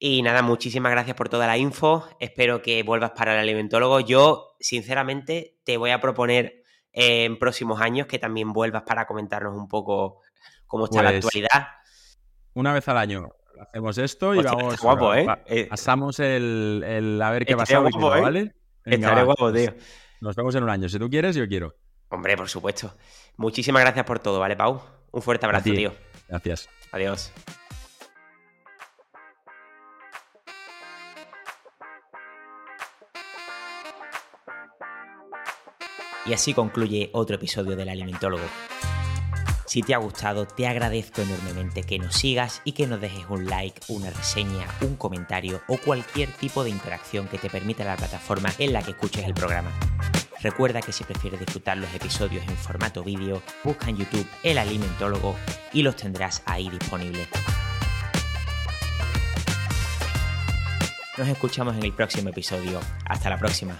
y nada, muchísimas gracias por toda la info. Espero que vuelvas para el alimentólogo. Yo, sinceramente, te voy a proponer en próximos años que también vuelvas para comentarnos un poco cómo está la pues actualidad. Una vez al año hacemos esto y vamos. guapo, ¿eh? ¿eh? Pasamos el, a ver qué pasa ¿eh? ¿vale? Estaré guapo, tío. Nos vemos en un año. Si tú quieres, yo quiero. Hombre, por supuesto. Muchísimas gracias por todo, ¿vale, Pau? Un fuerte abrazo, tío. Gracias. Adiós. Y así concluye otro episodio del Alimentólogo. Si te ha gustado, te agradezco enormemente que nos sigas y que nos dejes un like, una reseña, un comentario o cualquier tipo de interacción que te permita la plataforma en la que escuches el programa. Recuerda que si prefieres disfrutar los episodios en formato vídeo, busca en YouTube El Alimentólogo y los tendrás ahí disponibles. Nos escuchamos en el próximo episodio. Hasta la próxima.